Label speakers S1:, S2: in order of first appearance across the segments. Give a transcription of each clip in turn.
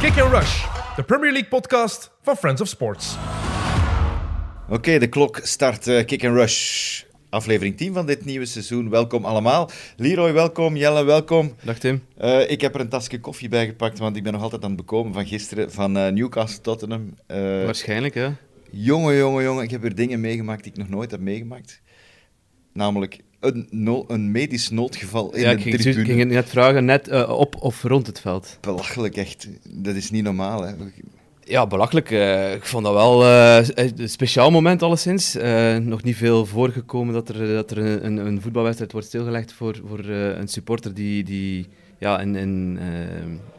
S1: Kick and Rush, de Premier League podcast van Friends of Sports.
S2: Oké, de klok start uh, Kick and Rush. Aflevering 10 van dit nieuwe seizoen. Welkom allemaal. Leroy, welkom. Jelle, welkom.
S3: Dag Tim.
S2: Uh, ik heb er een tasje koffie bij gepakt, want ik ben nog altijd aan het bekomen van gisteren van uh, Newcastle Tottenham.
S3: Waarschijnlijk, hè?
S2: Jongen, jongen, jongen. Ik heb er dingen meegemaakt die ik nog nooit heb meegemaakt. Namelijk een, no een medisch noodgeval in
S3: ja,
S2: de
S3: ik
S2: tribune.
S3: Ik ging het net vragen, net uh, op of rond het veld.
S2: Belachelijk, echt. Dat is niet normaal, hè.
S3: Ja, belachelijk. Uh, ik vond dat wel uh, een speciaal moment alleszins. Uh, nog niet veel voorgekomen dat er, dat er een, een voetbalwedstrijd wordt stilgelegd voor, voor een supporter die, die ja, een, een,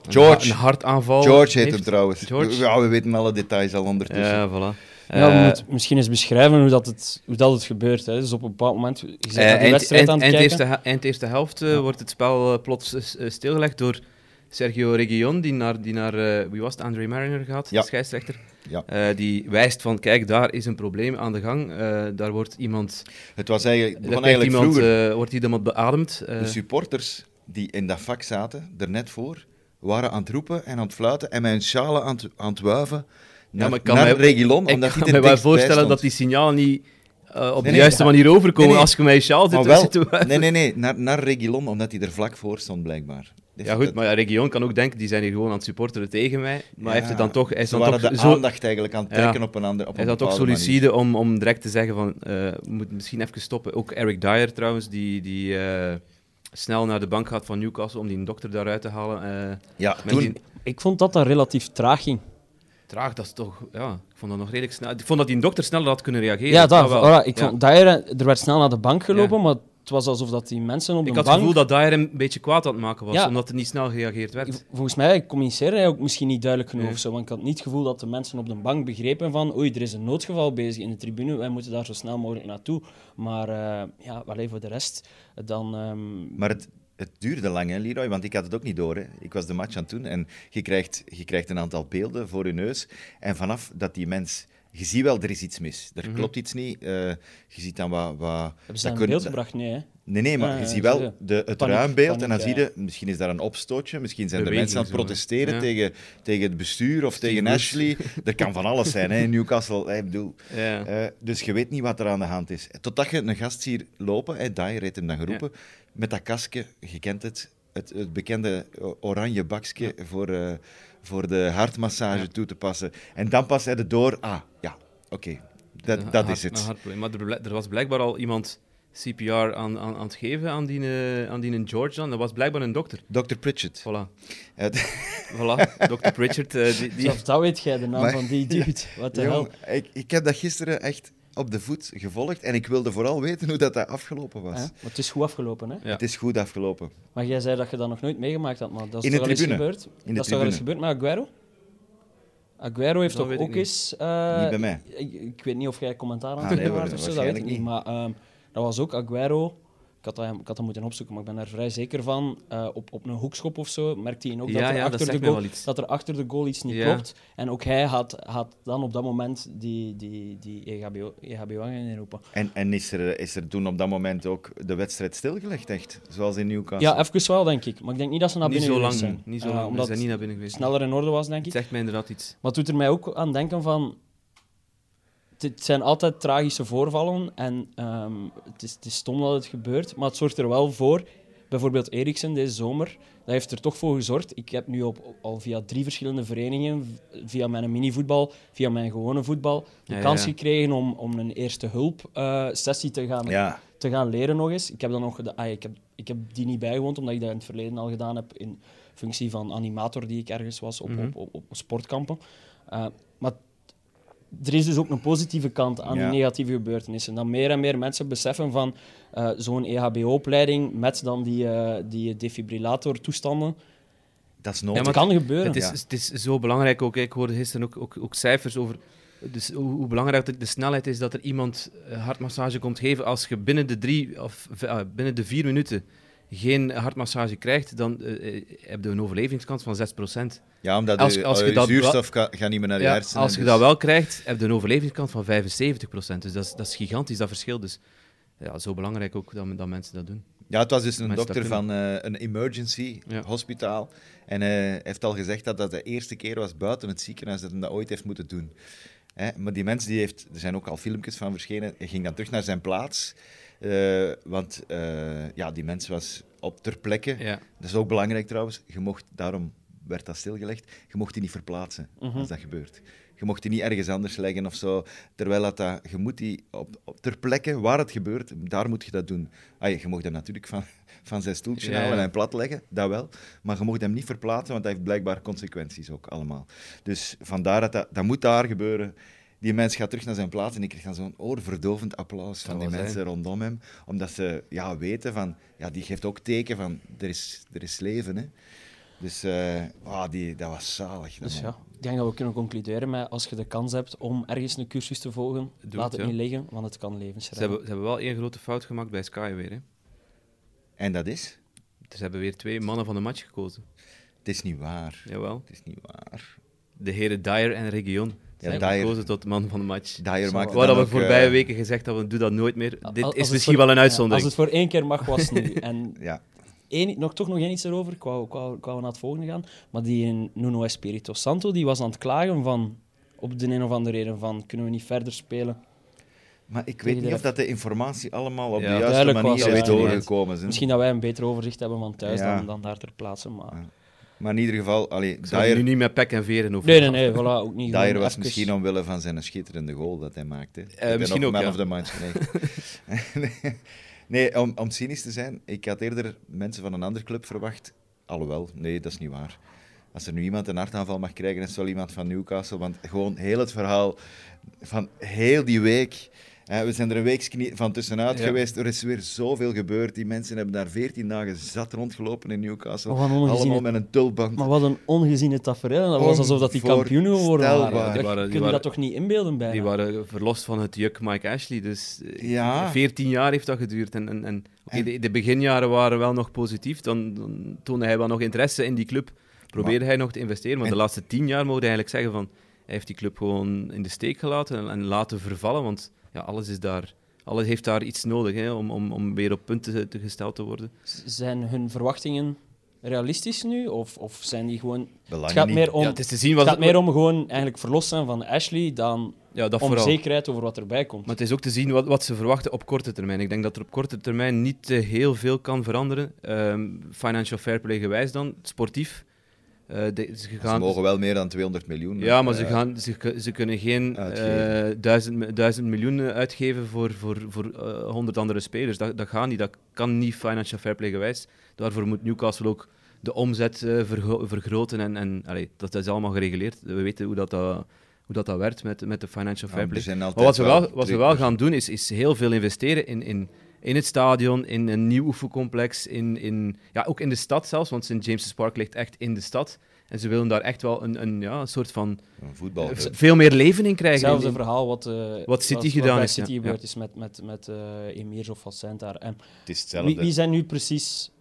S2: George.
S3: een hartaanval
S2: George heet
S3: heeft.
S2: hem trouwens.
S3: George?
S2: Ja, we weten alle details al ondertussen.
S3: Ja, voilà.
S4: Ja, we moeten misschien eens beschrijven hoe dat het, hoe dat het gebeurt. Hè. Dus op een bepaald moment, je bent naar die wedstrijd aan het
S3: eind,
S4: kijken.
S3: Eerste, eind eerste helft ja. wordt het spel plots stilgelegd door Sergio Reguilon, die naar, die naar uh, wie was het, Andre Mariner gaat,
S2: ja.
S3: de scheidsrechter.
S2: Ja.
S3: Uh, die wijst van, kijk, daar is een probleem aan de gang. Uh, daar wordt iemand...
S2: Het was eigenlijk, begon
S3: daar
S2: eigenlijk
S3: iemand,
S2: vroeger.
S3: wordt iemand beademd.
S2: de supporters die in dat vak zaten, er net voor, waren aan het roepen en aan het fluiten en met hun schalen aan het, aan het wuiven naar,
S3: ja, kan
S2: naar
S3: mij,
S2: Reguilon,
S3: ik
S2: omdat
S3: kan
S2: hij
S3: me
S2: er
S3: wel voorstellen dat die signalen niet uh, op de juiste manier overkomen
S2: nee, nee.
S3: als je je sjaal zit.
S2: wel, nee, nee, nee, naar, naar Reguilon, omdat hij er vlak voor stond, blijkbaar. Dus
S3: ja, goed,
S2: dat-
S3: maar ja, Region kan ook denken, die zijn hier gewoon aan het supporteren tegen mij. Maar hij heeft het dan toch... Hij is dan toch
S2: de
S3: zo,
S2: aandacht eigenlijk aan het
S3: Ja.
S2: trekken op een andere op
S3: hij is dan toch lucide om, om direct te zeggen van... eh, we moeten misschien even stoppen. Ook Eric Dyer trouwens, die... die eh, snel naar de bank gaat van Newcastle om die dokter daaruit te halen. eh,
S2: Ja, toen,
S3: die-
S4: Ik vond dat dat relatief traag ging.
S3: Traag, dat is toch... Ja, ik vond dat nog redelijk snel. Ik vond dat die dokter sneller had kunnen reageren.
S4: Ja, dat, voilà, ik
S3: Ja.
S4: vond Dyer, er werd snel naar de bank gelopen,
S3: Ja.
S4: maar het was alsof dat die mensen op
S3: Ik
S4: de
S3: had het
S4: bank...
S3: gevoel dat Dyer een beetje kwaad aan het maken was,
S4: Ja.
S3: omdat er niet snel gereageerd werd.
S4: Volgens mij communiceerde hij ook misschien niet duidelijk genoeg
S3: Nee.
S4: of zo, want ik had niet het gevoel dat de mensen op de bank begrepen van oei, er is een noodgeval bezig in de tribune, wij moeten daar zo snel mogelijk naartoe. Maar eh, ja, wel even voor de rest, dan... ehm,
S2: maar het, het duurde lang, hè, Leroy, want ik had het ook niet door. Hè. Ik was de match aan het doen en je krijgt, je krijgt een aantal beelden voor je neus. En vanaf dat die mens... Je ziet wel, er is iets mis. Er
S3: Mhm.
S2: klopt iets niet. Eh, je ziet dan wat... wat
S4: hebben ze
S2: dat
S4: in
S2: kun-
S4: beeld gebracht? Nee, hè?
S2: Nee, nee, maar
S4: Ah,
S2: je
S4: ja,
S2: ziet
S4: zie
S2: wel de, het
S4: Paniek,
S2: ruimbeeld en dan zie je, misschien is daar een opstootje, misschien zijn de
S3: Beweging
S2: mensen aan het protesteren
S3: Ja.
S2: tegen, tegen het bestuur of tegen. Ashley. Er kan van alles zijn hè, in Newcastle. hè, Ik bedoel,
S3: Ja.
S2: eh, dus je weet niet wat er aan de hand is. Totdat je een gast ziet lopen, hè, Dyer heeft hem dan geroepen, met dat kastje, je kent het, het, het bekende oranje bakje voor, eh, voor de hartmassage
S3: Ja.
S2: toe te passen. En dan pas hij er door, ah, ja, oké, dat, dat is het.
S3: Maar er, er was blijkbaar al iemand CPR aan, aan, aan het geven aan die, eh, aan die een George dan. Dat was blijkbaar een dokter.
S2: Dr. Pritchett.
S3: Voilà.
S2: Het-
S3: voilà. Dr. Pritchard. eh, die, die...
S4: Zelfs dat weet jij, de naam
S2: Maar-
S4: van die dude. Wat de hel.
S2: Ik, ik heb dat gisteren echt op de voet gevolgd en ik wilde vooral weten hoe dat, dat afgelopen was.
S4: Ja, maar het is goed afgelopen, hè?
S3: Ja.
S2: Het is goed afgelopen.
S4: Maar jij zei dat je dat nog nooit meegemaakt had, maar dat is
S2: In de
S4: toch al eens
S2: tribune.
S4: gebeurd?
S2: In de
S4: dat is toch eens
S2: tribune.
S4: gebeurd met Aguero? Aguero heeft
S3: Dat
S4: toch ook eens... eh,
S2: Niet bij mij.
S4: Ik, ik weet niet of jij commentaar aan
S2: Ah,
S4: het
S2: nee,
S4: geven
S2: wa-
S4: waart of zo, dat weet ik niet. Maar ehm, dat was ook Aguero... Ik had, dat, ik had dat moeten opzoeken, maar ik ben daar vrij zeker van. Eh, op, op een hoekschop of zo merkte hij ook
S3: Ja,
S4: dat, er
S3: ja,
S4: achter de goal, dat er achter de goal iets niet
S3: Ja.
S4: klopt. En ook hij had, had dan op dat moment die, die, die EHBO, EHBO inroepen.
S2: En, en is, er, is er toen op dat moment ook de wedstrijd stilgelegd, echt? Zoals in Newcastle?
S4: Ja, even wel, denk ik. Maar ik denk niet dat ze naar
S3: Niet
S4: binnen
S3: zo lang.
S4: geweest zijn.
S3: Niet zo
S4: Eh,
S3: lang.
S4: Omdat
S3: zijn niet naar binnen
S4: het
S3: geweest.
S4: sneller in orde was, denk
S3: Het
S4: ik.
S3: zegt mij inderdaad iets.
S4: Maar het doet er mij ook aan denken van... Het zijn altijd tragische voorvallen en ehm, het, is, het is stom dat het gebeurt, maar het zorgt er wel voor... Bijvoorbeeld Eriksen deze zomer, dat heeft er toch voor gezorgd. Ik heb nu op, al via drie verschillende verenigingen, via mijn minivoetbal, via mijn gewone voetbal, de
S3: Ja,
S4: kans
S3: ja.
S4: gekregen om, om een eerste hulp eh, sessie te gaan,
S2: Ja,
S4: te gaan leren nog eens. Ik heb, dat nog geda- ah, ik, heb, ik heb die niet bijgewoond, omdat ik dat in het verleden al gedaan heb in functie van animator die ik ergens was op,
S3: Mhm.
S4: op, op, op sportkampen. Eh, maar er is dus ook een positieve kant aan
S2: Ja.
S4: die negatieve gebeurtenissen. Dat meer en meer mensen beseffen van eh, zo'n EHBO-opleiding met dan die, eh die defibrillator-toestanden.
S2: dat is
S3: Ja,
S2: nodig.
S4: Het
S3: maar
S4: kan gebeuren.
S3: Het is,
S2: Ja.
S3: het is zo belangrijk ook. Ik hoorde gisteren ook, ook, ook cijfers over dus hoe, hoe belangrijk de, de snelheid is dat er iemand eh, hartmassage komt geven. Als je binnen de, drie, of, binnen de vier minuten geen hartmassage krijgt, dan eh, eh, heb je een overlevingskans van 6%.
S2: ja, omdat
S3: als-
S2: de,
S3: als je
S2: je
S3: dat
S2: zuurstof ga- gaat niet meer naar je
S3: Ja,
S2: hersenen.
S3: als je
S2: dus-
S3: dat wel krijgt, heb je een overlevingskans van 75%. Dus dat is, dat is gigantisch, dat verschil. Dus ja, zo belangrijk ook dat, dat mensen dat doen.
S2: Ja, het was dus een
S3: Mensen
S2: dokter van eh, een emergency
S3: Ja.
S2: hospitaal. En hij heeft al gezegd dat dat de eerste keer was buiten het ziekenhuis dat hij dat ooit heeft moeten doen. Hè? Maar die mens, die heeft, er zijn ook al filmpjes van verschenen, hij ging dan terug naar zijn plaats. Eh, want eh, ja, die mens was op ter plekke.
S3: Ja.
S2: Dat is ook belangrijk trouwens. Je mocht, daarom werd dat stilgelegd. Je mocht die niet verplaatsen
S4: Mhm.
S2: als dat gebeurt. Je mocht die niet ergens anders leggen of zo. Terwijl dat, dat je moet die op, op ter plekke waar het gebeurt, daar moet je dat doen. Ah, je mocht hem natuurlijk van, van zijn stoeltje
S3: Ja,
S2: halen en plat leggen, dat wel. Maar je mocht hem niet verplaatsen, want dat heeft blijkbaar consequenties ook allemaal. Dus vandaar dat dat, dat moet daar gebeuren. Die mens gaat terug naar zijn plaats en ik krijg dan zo'n oorverdovend applaus van die mensen rondom hem. Omdat ze ja, weten van, ja, die geeft ook teken van, er is, er is leven. Hè. Dus eh, ah, die, dat was zalig. dat
S4: Dus
S2: man.
S4: ja, ik denk dat we kunnen concluderen met als je de kans hebt om ergens een cursus te volgen,
S3: Doe
S4: laat
S3: het,
S4: niet liggen, want het kan levens
S3: Ze, hebben, ze hebben wel één grote fout gemaakt bij Sky weer. Hè.
S2: En dat is?
S3: Ze hebben weer twee mannen van de match gekozen.
S2: Het is niet waar.
S3: Jawel.
S2: Het is niet waar.
S3: De heren Dyer en Region zijn
S2: Dyer-
S3: gekozen tot man van de match.
S2: Dyer
S4: Zo,
S2: maakte
S3: Waar we voorbije
S2: eh,
S3: weken gezegd hebben, doe dat nooit meer. Dit
S4: als
S3: is misschien
S4: voor-
S3: wel een
S4: ja,
S3: uitzondering.
S4: als het voor één keer mag, was het nu. En
S2: Ja,
S4: één, nog, toch nog één iets erover, ik wou, ik, wou, ik wou naar het volgende gaan. Maar die Nuno Espirito Santo die was aan het klagen van, op de een of andere reden van, kunnen we niet verder spelen?
S2: maar ik weet niet of dat de informatie allemaal op
S3: Ja,
S2: de juiste manier is
S3: ja.
S2: doorgekomen.
S4: Misschien dat wij een beter overzicht hebben van thuis
S2: Ja.
S4: dan, dan daar ter plaatse. Maar...
S2: Maar in ieder geval, allee,
S3: Ik zou er nu
S2: Dyer,
S3: niet met pek en veren over
S4: Nee, nee, nee, voilà, ook niet.
S2: Dyer was
S4: even-
S2: misschien omwille van zijn schitterende goal dat hij maakte. Ik ben
S3: misschien ook,
S2: man
S3: ja.
S2: of the match. Nee, nee, nee om, om cynisch te zijn, ik had eerder mensen van een andere club verwacht. Alhoewel, nee, dat is niet waar. Als er nu iemand een hartaanval mag krijgen, is het wel iemand van Newcastle. Want gewoon heel het verhaal van heel die week. We zijn er een week van tussenuit
S3: Ja.
S2: geweest. Er is weer zoveel gebeurd. Die mensen hebben daar veertien dagen zat rondgelopen in Newcastle. Allemaal met een tulband.
S4: Maar wat een ongeziene tafereel. Dat was alsof dat die kampioenen geworden waren.
S3: Die waren- die
S4: kun je dat toch niet inbeelden bijna?
S3: Die waren verlost van het juk Mike Ashley. Dus eh,
S2: Ja.
S3: 14 jaar heeft dat geduurd. En, en, de, de beginjaren waren wel nog positief. Dan, dan toonde hij wel nog interesse in die club. Probeerde hij nog te investeren. Maar
S2: En-
S3: de laatste 10 jaar mogen we eigenlijk zeggen van... Hij heeft die club gewoon in de steek gelaten en, en laten vervallen. Want ja, alles, is daar, alles heeft daar iets nodig hè, om, om, om weer op punten te, te gesteld te worden.
S4: Zijn hun verwachtingen realistisch nu? Of, of zijn die gewoon... Het gaat,
S2: niet.
S4: meer om,
S3: ja, het is te zien
S4: het gaat meer om gewoon eigenlijk verlost zijn van Ashley dan
S3: Ja, dat
S4: om
S3: vooral.
S4: zekerheid over wat erbij komt.
S3: Maar het is ook te zien wat, wat ze verwachten op korte termijn. Ik denk dat er op korte termijn niet eh, heel veel kan veranderen. Ehm, financial fair play gewijs dan, sportief. Eh, de- ze
S2: mogen wel meer dan 200 miljoen.
S3: ja, maar ze, gaan, ze, ze kunnen geen eh, duizend, duizend miljoen eh, uitgeven voor, voor, voor eh, honderd andere spelers. Dat, dat gaat niet, dat kan niet financial fair play gewijs. Daarvoor moet Newcastle ook de omzet vergro- vergroten. En, en allee, dat is allemaal gereguleerd. We weten hoe dat, dat, hoe dat, dat werkt met, met de financial fair play. Maar wat we wel, wat we wel
S2: druk-
S3: gaan doen, is, is heel veel investeren in, in, in het stadion, in een nieuw oefencomplex, in, in, ja, ook in de stad zelfs, want St. James's Park ligt echt in de stad. En ze willen daar echt wel een, een, ja, een soort van...
S2: Een voetbal.
S3: eh, veel meer leven in krijgen.
S4: Hetzelfde verhaal wat, eh,
S3: Wat City
S4: wat
S3: gedaan
S4: bij
S3: is,
S4: City
S3: ja.
S4: gebeurd
S3: Ja.
S4: is met, met, met eh Emirs of Vincent daar. En
S2: Het is hetzelfde.
S4: wie, wie zijn nu precies...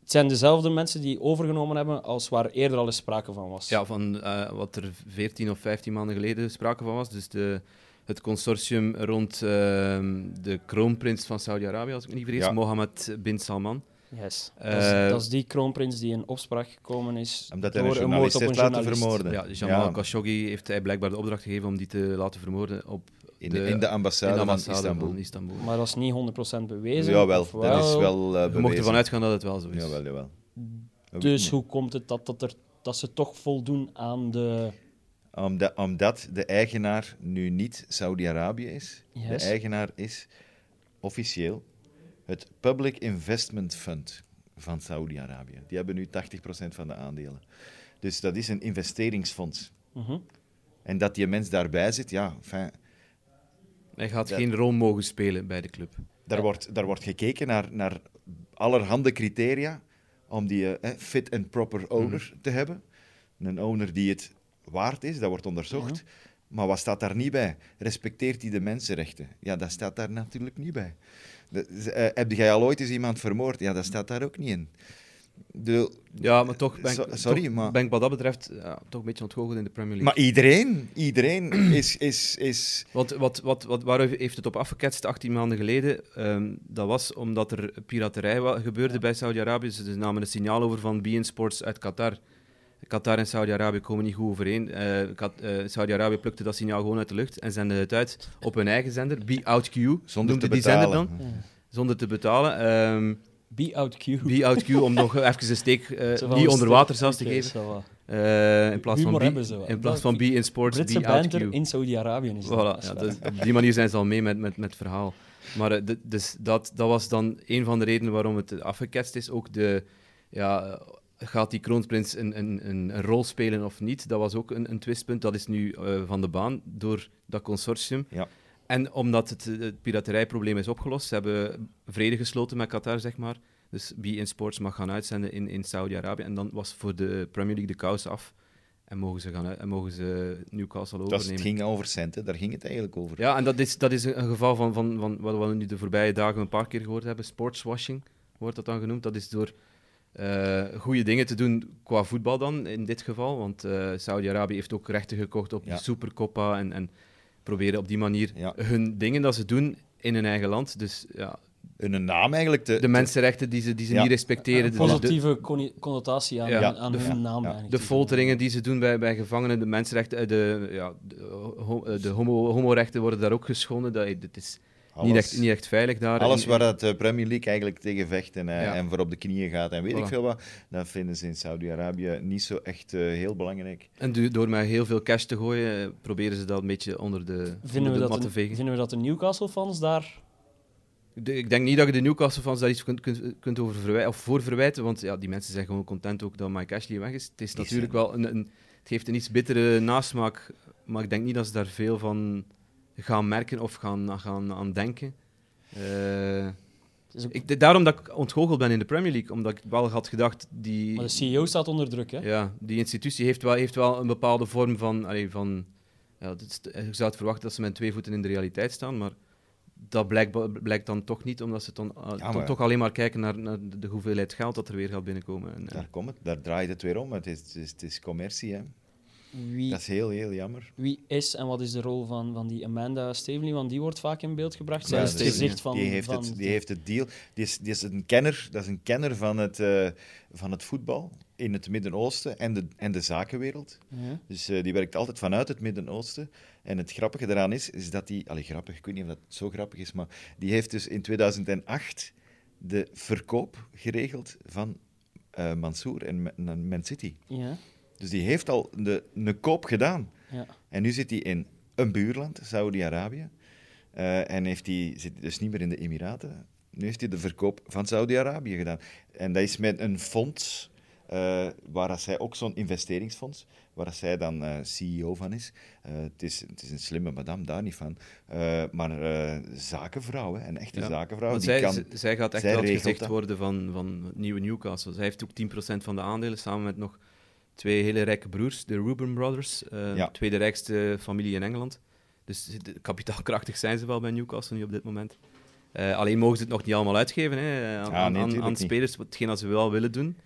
S4: Het zijn dezelfde mensen die overgenomen hebben als waar eerder al eens sprake van was.
S3: Ja, van eh, wat er 14 of 15 maanden geleden sprake van was. Dus de, het consortium rond ehm, de kroonprins van Saudi-Arabië, als ik me niet vergis,
S2: Ja.
S3: Mohammed bin Salman.
S4: Yes.
S3: Eh,
S4: dat, is, dat is die kroonprins die in opspraak gekomen is
S2: Omdat hij een
S4: door moord op een
S2: heeft laten vermoorden.
S3: Ja, Jamal
S2: Ja.
S3: Khashoggi heeft hij blijkbaar de opdracht gegeven om die te laten vermoorden op
S2: In,
S3: de,
S2: in de ambassade,
S3: in de ambassade
S2: van Istanbul.
S3: van Istanbul.
S4: Maar dat is niet 100% bewezen.
S2: Jawel,
S4: of
S2: dat is wel eh
S3: We mochten ervan
S2: bewezen.
S3: uitgaan dat het wel zo is.
S2: Jawel, jawel.
S4: Dus hoe komt het dat, dat, er, dat ze toch voldoen aan de...
S2: Omdat, omdat de eigenaar nu niet Saudi-Arabië is.
S4: Yes.
S2: De eigenaar is officieel het Public Investment Fund van Saudi-Arabië. Die hebben nu 80% van de aandelen. Dus dat is een investeringsfonds.
S4: Mhm.
S2: En dat die mens daarbij zit, ja,
S3: Hij gaat
S2: Dat-
S3: geen rol mogen spelen bij de club.
S2: daar, wordt, daar wordt gekeken naar, naar allerhande criteria om die eh, fit and proper owner te hebben. Een owner die het waard is, dat wordt onderzocht. Maar wat staat daar niet bij? Respecteert hij de mensenrechten? Ja, dat staat daar natuurlijk niet bij. De, eh, heb jij al ooit eens iemand vermoord? Ja, dat staat daar ook niet in. De,
S3: Ja, maar toch ben ik,
S2: So- sorry,
S3: toch
S2: maar-
S3: ben ik wat dat betreft ja, toch een beetje ontgoocheld in de Premier League.
S2: maar iedereen, iedereen is, is, is...
S3: Want wat, wat, wat, waar heeft het op afgeketst 18 maanden geleden? Ehm, dat was omdat er piraterij gebeurde bij Saudi-Arabië. Ze namen een signaal over van BN Sports uit Qatar. Qatar en Saudi-Arabië komen niet goed overeen. Eh, eh, Saudi-Arabië plukte dat signaal gewoon uit de lucht en zendde het uit op hun eigen zender. Be Out Q
S2: Zonder
S3: noemde
S2: te
S3: die zender
S2: betalen.
S3: dan, zonder te betalen. Ehm
S4: Be out Q.
S3: Be Out Q, om nog even een steek, eh, niet
S4: een
S3: onder water zelfs te geven. Eh, in plaats van
S4: Humor
S3: Be,
S4: ze
S3: in plaats van Be in Sports,
S4: Britse
S3: Be Out
S4: banter
S3: Q.
S4: in Saudi-Arabië is.
S3: Voilà, ja, dus op die manier zijn ze al mee met, met, met het verhaal. Maar d- dus dat, dat was dan een van de redenen waarom het afgeketst is. Ook de, ja, gaat die kroonprins een, een, een, rol spelen of niet? Dat was ook een, een twistpunt. Dat is nu eh, van de baan door dat consortium.
S2: Ja.
S3: En omdat het, eh, het piraterijprobleem is opgelost, ze hebben vrede gesloten met Qatar, zeg maar. Dus BeIN Sports mag gaan uitzenden in, in Saudi-Arabië. En dan was voor de Premier League de kous af. En mogen ze, gaan, en mogen ze Newcastle
S2: Dat
S3: overnemen.
S2: het ging over centen, daar ging het eigenlijk over.
S3: Ja, en dat is, dat is een een geval van, van, van wat we nu de voorbije dagen een paar keer gehoord hebben. Sportswashing wordt dat dan genoemd. Dat is door eh goede dingen te doen qua voetbal dan, in dit geval. Want eh Saudi-Arabië heeft ook rechten gekocht op
S2: Ja.
S3: de Supercoppa en, en proberen op die manier
S2: Ja.
S3: hun dingen dat ze doen in hun eigen land. Dus ja,
S2: Een naam eigenlijk te...
S3: de mensenrechten die ze, die ze
S2: Ja.
S3: niet respecteren.
S4: Een
S3: de,
S4: positieve conno- connotatie aan,
S3: Ja.
S4: aan
S3: De-
S4: hun naam.
S2: ja.
S4: eigenlijk.
S3: de folteringen die ze doen bij, bij gevangenen, de mensenrechten, eh, de, ja, de, ho- de homo, homorechten worden daar ook geschonden. Dat, het is
S2: alles,
S3: niet echt, niet echt veilig daar.
S2: alles waar dat de Premier League eigenlijk tegen vecht en, eh,
S3: Ja.
S2: en voor op de knieën gaat en weet ik veel wat, dat vinden ze in Saudi-Arabië niet zo echt eh, heel belangrijk.
S3: En do- door met heel veel cash te gooien, eh, proberen ze dat een beetje onder de,
S4: Vinden
S3: onder de
S4: dat
S3: mat te
S4: de,
S3: vegen.
S4: vinden we dat de Newcastle-fans daar...
S3: De- ik denk niet dat je de Newcastle-fans daar iets kunt, kunt, kunt over verwij- of voor verwijten, want ja, die mensen zijn gewoon content ook dat Mike Ashley weg is. Het is
S2: Die
S3: natuurlijk
S2: zijn-
S3: wel een, een, het geeft een iets bittere nasmaak, maar ik denk niet dat ze daar veel van gaan merken of gaan, gaan aan denken. Eh,
S4: Het is ook-
S3: ik, daarom dat ik ontgoocheld ben in de Premier League, omdat ik wel had gedacht, die,
S4: Maar de CEO staat onder druk, hè?
S3: Ja, die institutie heeft wel, heeft wel een bepaalde vorm van. allee, van ja, je zou het verwachten dat ze met twee voeten in de realiteit staan, maar dat blijkt, blijkt dan toch niet, omdat ze dan,
S2: Ja,
S3: dan
S2: maar-
S3: toch alleen maar kijken naar, naar de, hoeveelheid geld dat er weer gaat binnenkomen. En, en-
S2: Daar komt het, daar draait het weer om. Het is, het is, het is commercie, hè.
S4: Wie,
S2: Dat is heel, heel jammer.
S4: wie is en wat is de rol van, van die Amanda Staveley? Want die wordt vaak in beeld gebracht. Zij
S3: Ja,
S4: is het gezicht van...
S2: die, heeft
S4: van
S2: het, die heeft het deal. Die is, die is een kenner, dat is een kenner van het, eh, van het voetbal in het Midden-Oosten en de, en de zakenwereld.
S4: Ja.
S2: Dus eh, die werkt altijd vanuit het Midden-Oosten. En het grappige daaraan is, is dat die... Allee, grappig, ik weet niet of dat zo grappig is, maar die heeft dus in 2008 de verkoop geregeld van eh Mansour en Man City.
S4: Ja.
S2: Dus die heeft al de, een koop gedaan.
S4: Ja.
S2: En nu zit hij in een buurland, Saudi-Arabië. Eh, en heeft hij, zit hij dus niet meer in de Emiraten. Nu heeft hij de verkoop van Saudi-Arabië gedaan. En dat is met een fonds, eh, waar zij ook zo'n investeringsfonds, waar zij dan eh, CEO van is. Het is. Het is een slimme madame, daar niet van. Maar zakenvrouw, hè, een echte
S3: Ja.
S2: zakenvrouw.
S3: Want
S2: Die
S3: zij,
S2: kan,
S3: zij gaat echt wel het
S2: regelt
S3: gezicht
S2: dat.
S3: worden van, van het nieuwe Newcastle. Zij heeft ook 10% van de aandelen, samen met nog twee hele rijke broers, de Reuben Brothers, eh
S2: Ja.
S3: tweede rijkste familie in Engeland. Dus de- kapitaalkrachtig zijn ze wel bij Newcastle nu op dit moment. Eh, alleen mogen ze het nog niet allemaal uitgeven hè, aan,
S2: Ja,
S3: aan,
S2: nee,
S3: aan,
S2: tuurlijk
S3: aan
S2: niet.
S3: spelers, hetgeen dat ze wel willen doen.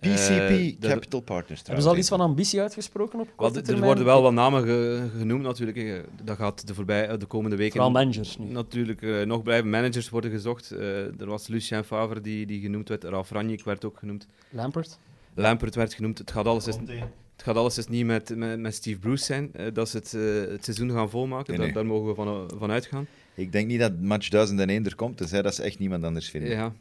S2: PCP
S3: Eh,
S2: Capital Partners.
S4: Hebben ze al iets van ambitie uitgesproken op korte
S3: er worden wel wat namen ge- genoemd natuurlijk. Dat gaat de, voorbij, de komende weken
S4: Vooral managers nu.
S3: natuurlijk nog blijven. Managers worden gezocht. Eh, er was Lucien Favre die, die genoemd werd. Ralf Ranjik werd ook genoemd.
S4: Lampert?
S3: Lampert werd genoemd. Het gaat alles eens, het gaat alles eens niet met, met, met Steve Bruce zijn. eh, dat ze het, eh, het seizoen gaan volmaken.
S2: Nee,
S3: Daar,
S2: nee.
S3: daar mogen we van, van uitgaan.
S2: Ik denk niet dat match 1001 er komt, tenzij dat ze echt niemand anders vinden.
S3: Ja.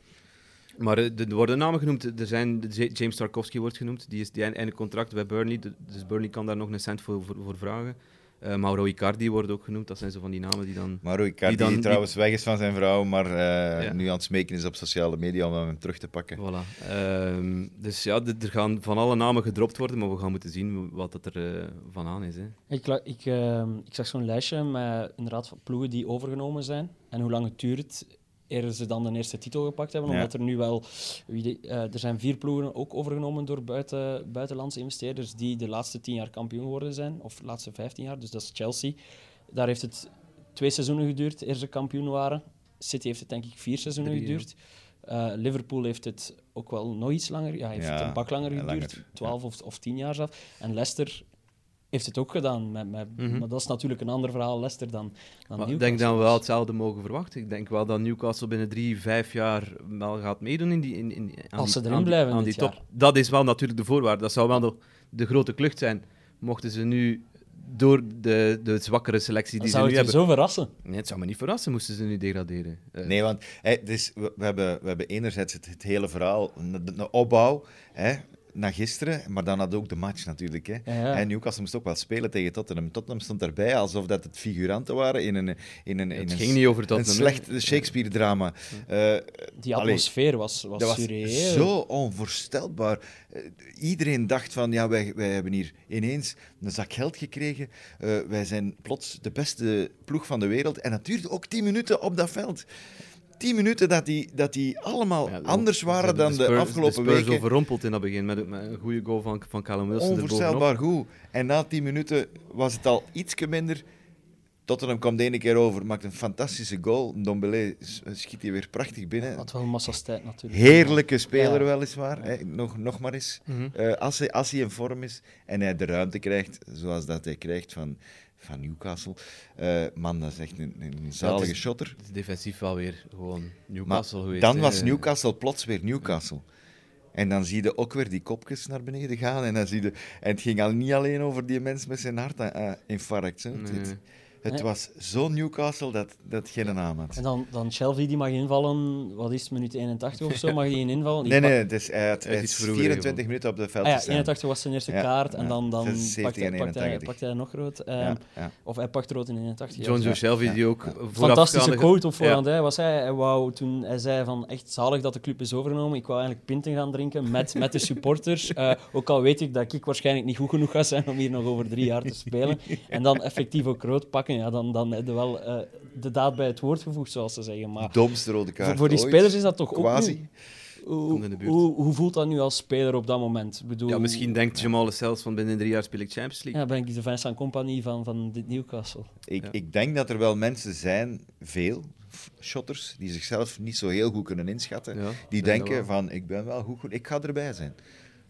S3: Maar eh, er worden namen genoemd. Er zijn, James Tarkovsky wordt genoemd. Die is die eind- einde contract bij Burnley. Dus Burnley kan daar nog een cent voor, voor, voor vragen. Eh, Mauro Icardi wordt ook genoemd. Dat zijn zo van die namen die dan...
S2: Mauro Icardi,
S3: Die dan-
S2: die
S3: die-
S2: trouwens weg is van zijn vrouw, maar eh,
S3: Ja.
S2: nu aan het smeken is op sociale media om hem terug te pakken.
S3: Voilà. Ehm, dus ja, er gaan van alle namen gedropt worden, maar we gaan moeten zien wat dat er eh, van aan is. Hè.
S4: Ik, ik, ehm, ik zag zo'n lijstje met inderdaad van ploegen die overgenomen zijn en hoe lang het duurt eer ze dan de eerste titel gepakt hebben.
S2: Ja.
S4: Omdat er nu wel... eh, er zijn vier ploegen ook overgenomen door buiten, buitenlandse investeerders die de laatste tien jaar kampioen geworden zijn. Of de laatste vijftien jaar, dus dat is Chelsea. Daar heeft het twee seizoenen geduurd eer ze kampioen waren. City heeft het denk ik vier seizoenen
S3: Drie,
S4: geduurd. Eh, Liverpool heeft het ook wel nog iets langer, ja, heeft
S2: Ja,
S4: het een pak langer geduurd,
S2: langer,
S4: 12 of, of 10 jaar zelf. En Leicester heeft het ook gedaan, met, met,
S3: Mhm.
S4: maar dat is natuurlijk een ander verhaal, Leicester, dan, dan
S3: Maar ik
S4: Newcastle.
S3: denk dat we wel hetzelfde mogen verwachten. Ik denk wel dat Newcastle binnen drie, vijf jaar wel gaat meedoen in die, in, in, aan
S4: Als
S3: die,
S4: ze erin
S3: aan
S4: blijven
S3: aan
S4: dit
S3: die top.
S4: jaar.
S3: Dat is wel natuurlijk de voorwaarde. Dat zou wel de, de grote klucht zijn. Mochten ze nu door de, de zwakkere selectie
S4: Dan
S3: die ze
S4: zou
S3: nu hebben...
S4: zo verrassen.
S3: Nee, het zou me niet verrassen moesten ze nu degraderen. Eh,
S2: Nee, want hè, dus, we, we hebben, we hebben enerzijds het, het hele verhaal, de, de opbouw hè, naar gisteren, maar dan had ook de match natuurlijk. Hè.
S4: Ja.
S2: En Newcastle moest ook wel spelen tegen Tottenham. Tottenham stond erbij alsof dat het figuranten waren in een, in een, in
S3: het
S2: een,
S3: ging niet over
S2: een
S3: Tottenham. hè.
S2: slecht Shakespeare-drama. Eh,
S4: Die
S2: allee,
S4: atmosfeer was, was,
S2: dat was zo onvoorstelbaar. Eh, iedereen dacht van, ja, wij, wij hebben hier ineens een zak geld gekregen. Eh, wij zijn plots de beste ploeg van de wereld. En dat duurde ook tien minuten op dat veld. Tien minuten dat die, dat die allemaal
S3: Ja,
S2: anders waren dan de,
S3: Spurs-
S2: afgelopen
S3: de Spurs
S2: weken.
S3: overrompeld in dat begin met, met een goede goal van, van Callum Wilson.
S2: Onvoorstelbaar goed. En na tien minuten was het al ietsje minder. Tottenham kwam de ene keer over, maakt een fantastische goal. Dombele schiet hij weer prachtig binnen.
S4: Had wel massa's tijd natuurlijk.
S2: Heerlijke speler
S4: Ja.
S2: weliswaar, hè. Nog, nog maar eens.
S3: Mhm.
S2: Eh, als, hij, als hij in vorm is en hij de ruimte krijgt, zoals dat hij krijgt van, van Newcastle. eh, man, dat is echt een, een zalige
S3: is-
S2: shotter.
S3: Het is defensief wel weer gewoon
S2: Maar
S3: Newcastle geweest.
S2: dan was Newcastle plots weer Newcastle. En dan zie je ook weer die kopjes naar beneden gaan. En, dan zie je, en het ging al niet alleen over die mens met zijn hartinfarct. hè. Het,
S3: Nee.
S2: Het,
S4: Nee.
S2: was zo Newcastle dat dat geen naam had.
S4: En dan, dan Shelby, die mag invallen, wat is het, minuut 81 of zo, mag hij in invallen? Die
S2: Nee, nee, het is, hij had,
S3: Hij is
S2: hij
S3: iets
S2: is
S3: vroeger
S2: 24 minuten op de veld
S4: Ah ja,
S2: gestaan.
S4: 81 was zijn eerste
S2: Ja,
S4: kaart en
S2: ja.
S4: dan, dan
S2: 76
S4: pakt, hij,
S2: en
S4: pakt, hij,
S2: 81.
S4: pakt hij nog rood. Ehm. Of hij pakt rood in 81. ja.
S3: John Joe
S2: Ja.
S3: Shelby,
S2: Ja.
S3: die ook
S4: Fantastische quote op
S3: Ja.
S4: voorhand. Hij was hij, hij wou toen hij zei van echt zalig dat de club is overgenomen. Ik wou eigenlijk pinten gaan drinken met, met de supporters. Eh, ook al weet ik dat ik waarschijnlijk niet goed genoeg ga zijn om hier nog over drie jaar te spelen. En dan effectief ook rood pakken. Ja, dan, dan heb je wel eh, de daad bij het woord gevoegd, zoals ze zeggen. Maar
S2: Domste rode kaart
S4: voor, voor die
S2: ooit.
S4: spelers is dat toch ook niet- Hoe, hoe, hoe voelt dat nu als speler op dat moment? Ik bedoel,
S3: Ja, misschien denkt Jamal zelfs van binnen drie jaar speel ik Champions League.
S4: ja, ben ik de Vincent Compagnie van, van dit Newcastle.
S2: Ik,
S3: Ja.
S2: ik denk dat er wel mensen zijn, veel shotters, die zichzelf niet zo heel goed kunnen inschatten.
S3: Ja,
S2: die denken van, ik ben wel goed, goed, ik ga erbij zijn.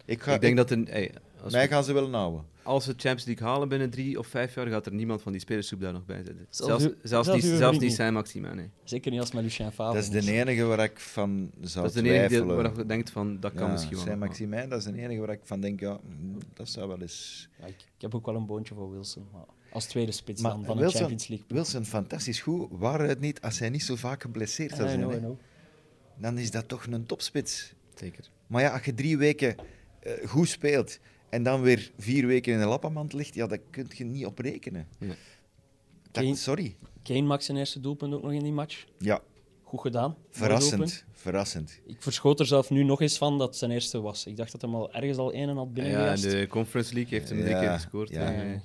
S2: Ik ga,
S3: Ik denk dat een, hey, als,
S2: mij
S3: we,
S2: gaan ze willen houden.
S3: als we Champions League halen binnen drie of vijf jaar, gaat er niemand van die spelersgroep daar nog bij zitten.
S4: Zelfs
S3: Zelfs, zelfs,
S4: niet.
S3: Saint-Maximin. Nee.
S4: Zeker niet als met Lucien Favre.
S2: Dat is de enige waar ik van zou
S3: Dat is de enige
S2: twijfelen.
S3: waar je denkt van, dat kan
S2: Ja,
S3: misschien wel. maar-
S2: Saint-Maximin, dat is de enige waar ik van denk, ja, mm, dat zou wel eens...
S4: Ja, ik, ik heb ook wel een boontje voor Wilson. Maar als tweede spits
S2: Maar
S4: dan van
S2: Wilson-
S4: Champions League.
S2: Wilson, fantastisch goed. Waren het niet, als hij niet zo vaak geblesseerd zou zijn,
S4: know.
S2: dan is dat toch een topspits.
S3: Zeker.
S2: Maar ja, als je drie weken eh, goed speelt en dan weer vier weken in een lappenmand ligt, ja, daar kun je niet op rekenen.
S3: Ja.
S2: Dat-
S4: Kane-
S2: sorry.
S4: Kane maakt zijn eerste doelpunt ook nog in die match.
S2: Ja,
S4: Goed gedaan.
S2: Verrassend. Verrassend.
S4: Ik verschoot er zelf nu nog eens van dat het zijn eerste was. Ik dacht dat hij al ergens al één en had
S3: Ja, in de Conference League heeft hem drie
S2: Ja,
S3: keer gescoord.
S2: ja.
S3: Ja,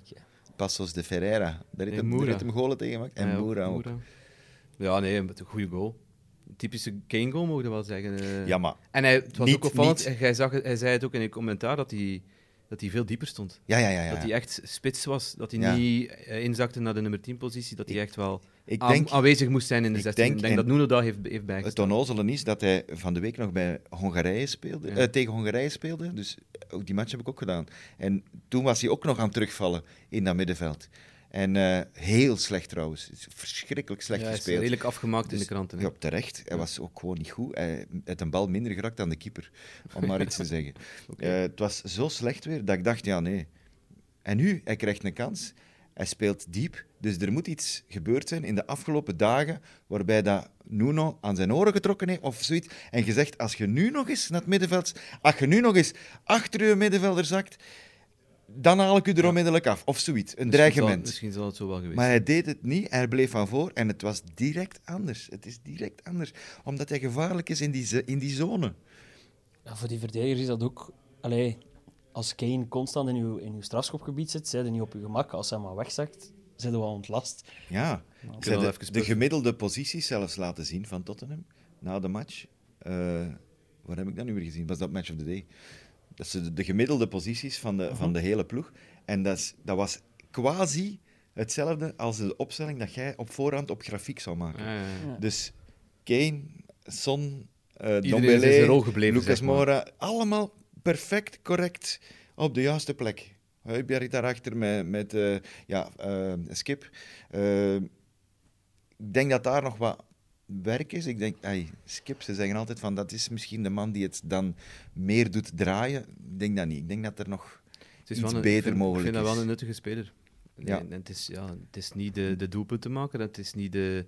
S2: Passos de Ferreira. Daar heeft
S3: En
S2: hem, daar heeft hem golen tegen gemaakt. En
S3: Ja,
S2: Moura ook.
S3: Moura. Ja, nee, met een goede goal. Typische Kane-goal, mogen we wel zeggen. eh.
S2: Ja, maar...
S3: En hij, het was
S2: Niet-
S3: ook opvallend,
S2: niet-
S3: hij, zag, het- hij zei het ook in een commentaar, dat hij, dat hij veel dieper stond.
S2: Ja, ja, ja. ja.
S3: Dat hij echt spits was, dat hij
S2: Ja.
S3: niet eh, inzakte naar de nummer 10 positie, dat hij echt wel
S2: Ik
S3: aan-
S2: denk,
S3: aanwezig moest zijn in de
S2: ik
S3: 16.
S2: denk-
S3: ik denk
S2: en-
S3: dat Nuno dat heeft, heeft
S2: het
S3: bijgestaan.
S2: onnozele is dat hij van de week nog bij Hongarije speelde,
S3: Ja.
S2: eh, tegen Hongarije speelde. Dus ook die match heb ik ook gedaan. En toen was hij ook nog aan het terugvallen in dat middenveld. En eh, heel slecht trouwens. Verschrikkelijk slecht
S3: Ja, hij is
S2: gespeeld.
S3: redelijk afgemaakt in
S2: Dus-
S3: de kranten. hè.
S2: Ja, terecht. Hij was ook gewoon niet goed. Hij had een bal minder geraakt dan de keeper, om maar iets te zeggen. Eh, het was zo slecht weer dat ik dacht, ja nee. En nu, hij krijgt een kans. Hij speelt diep. Dus er moet iets gebeurd zijn in de afgelopen dagen waarbij dat Nuno aan zijn oren getrokken heeft of zoiets. En gezegd, als je nu nog eens naar het middenveld... Als je nu nog eens achter je middenvelder zakt, dan haal ik u er onmiddellijk af. Of zoiets. Een
S3: Misschien zal-
S2: dreigement.
S3: misschien zal het zo wel geweest
S2: Maar hij deed het niet, hij bleef van voor en het was direct anders. Het is direct anders, omdat hij gevaarlijk is in die, ze- in die zone.
S4: Ja, voor die verdedigers is dat ook... Allee, als Kane constant in uw, in uw strafschopgebied zit, zijn niet op uw gemak. Als hij maar wegzakt, zijn we wel ontlast.
S2: Ja,
S3: Ik
S2: ze de,
S3: even
S2: de gemiddelde posities zelfs laten zien van Tottenham na de match. Eh waar heb ik dat nu weer gezien? Was dat Match of the Day? Dat ze de, de gemiddelde posities van de, van de hele ploeg. En dat, is, dat was quasi hetzelfde als de opstelling dat jij op voorhand op grafiek zou maken.
S3: Ja, ja, ja.
S4: Ja.
S2: Dus Kane, Son, eh
S3: is in
S2: Dombele,
S3: zijn rol gebleven,
S2: Lucas
S3: zeg maar.
S2: Moura. Allemaal perfect, correct, op de juiste plek. Huibjerg daarachter met, met eh, ja, eh, Skip. Eh, ik denk dat daar nog wat werk is. Ik denk, ai, Skip, ze zeggen altijd van dat is misschien de man die het dan meer doet draaien. Ik denk dat niet. Ik denk dat er nog...
S3: Het is
S2: iets
S3: een,
S2: beter
S3: vind,
S2: mogelijk
S3: Ik vind dat
S2: is.
S3: wel een nuttige speler.
S2: Ja.
S3: En het, is, ja, het is niet de, de doelpuntenmaker, het is niet de,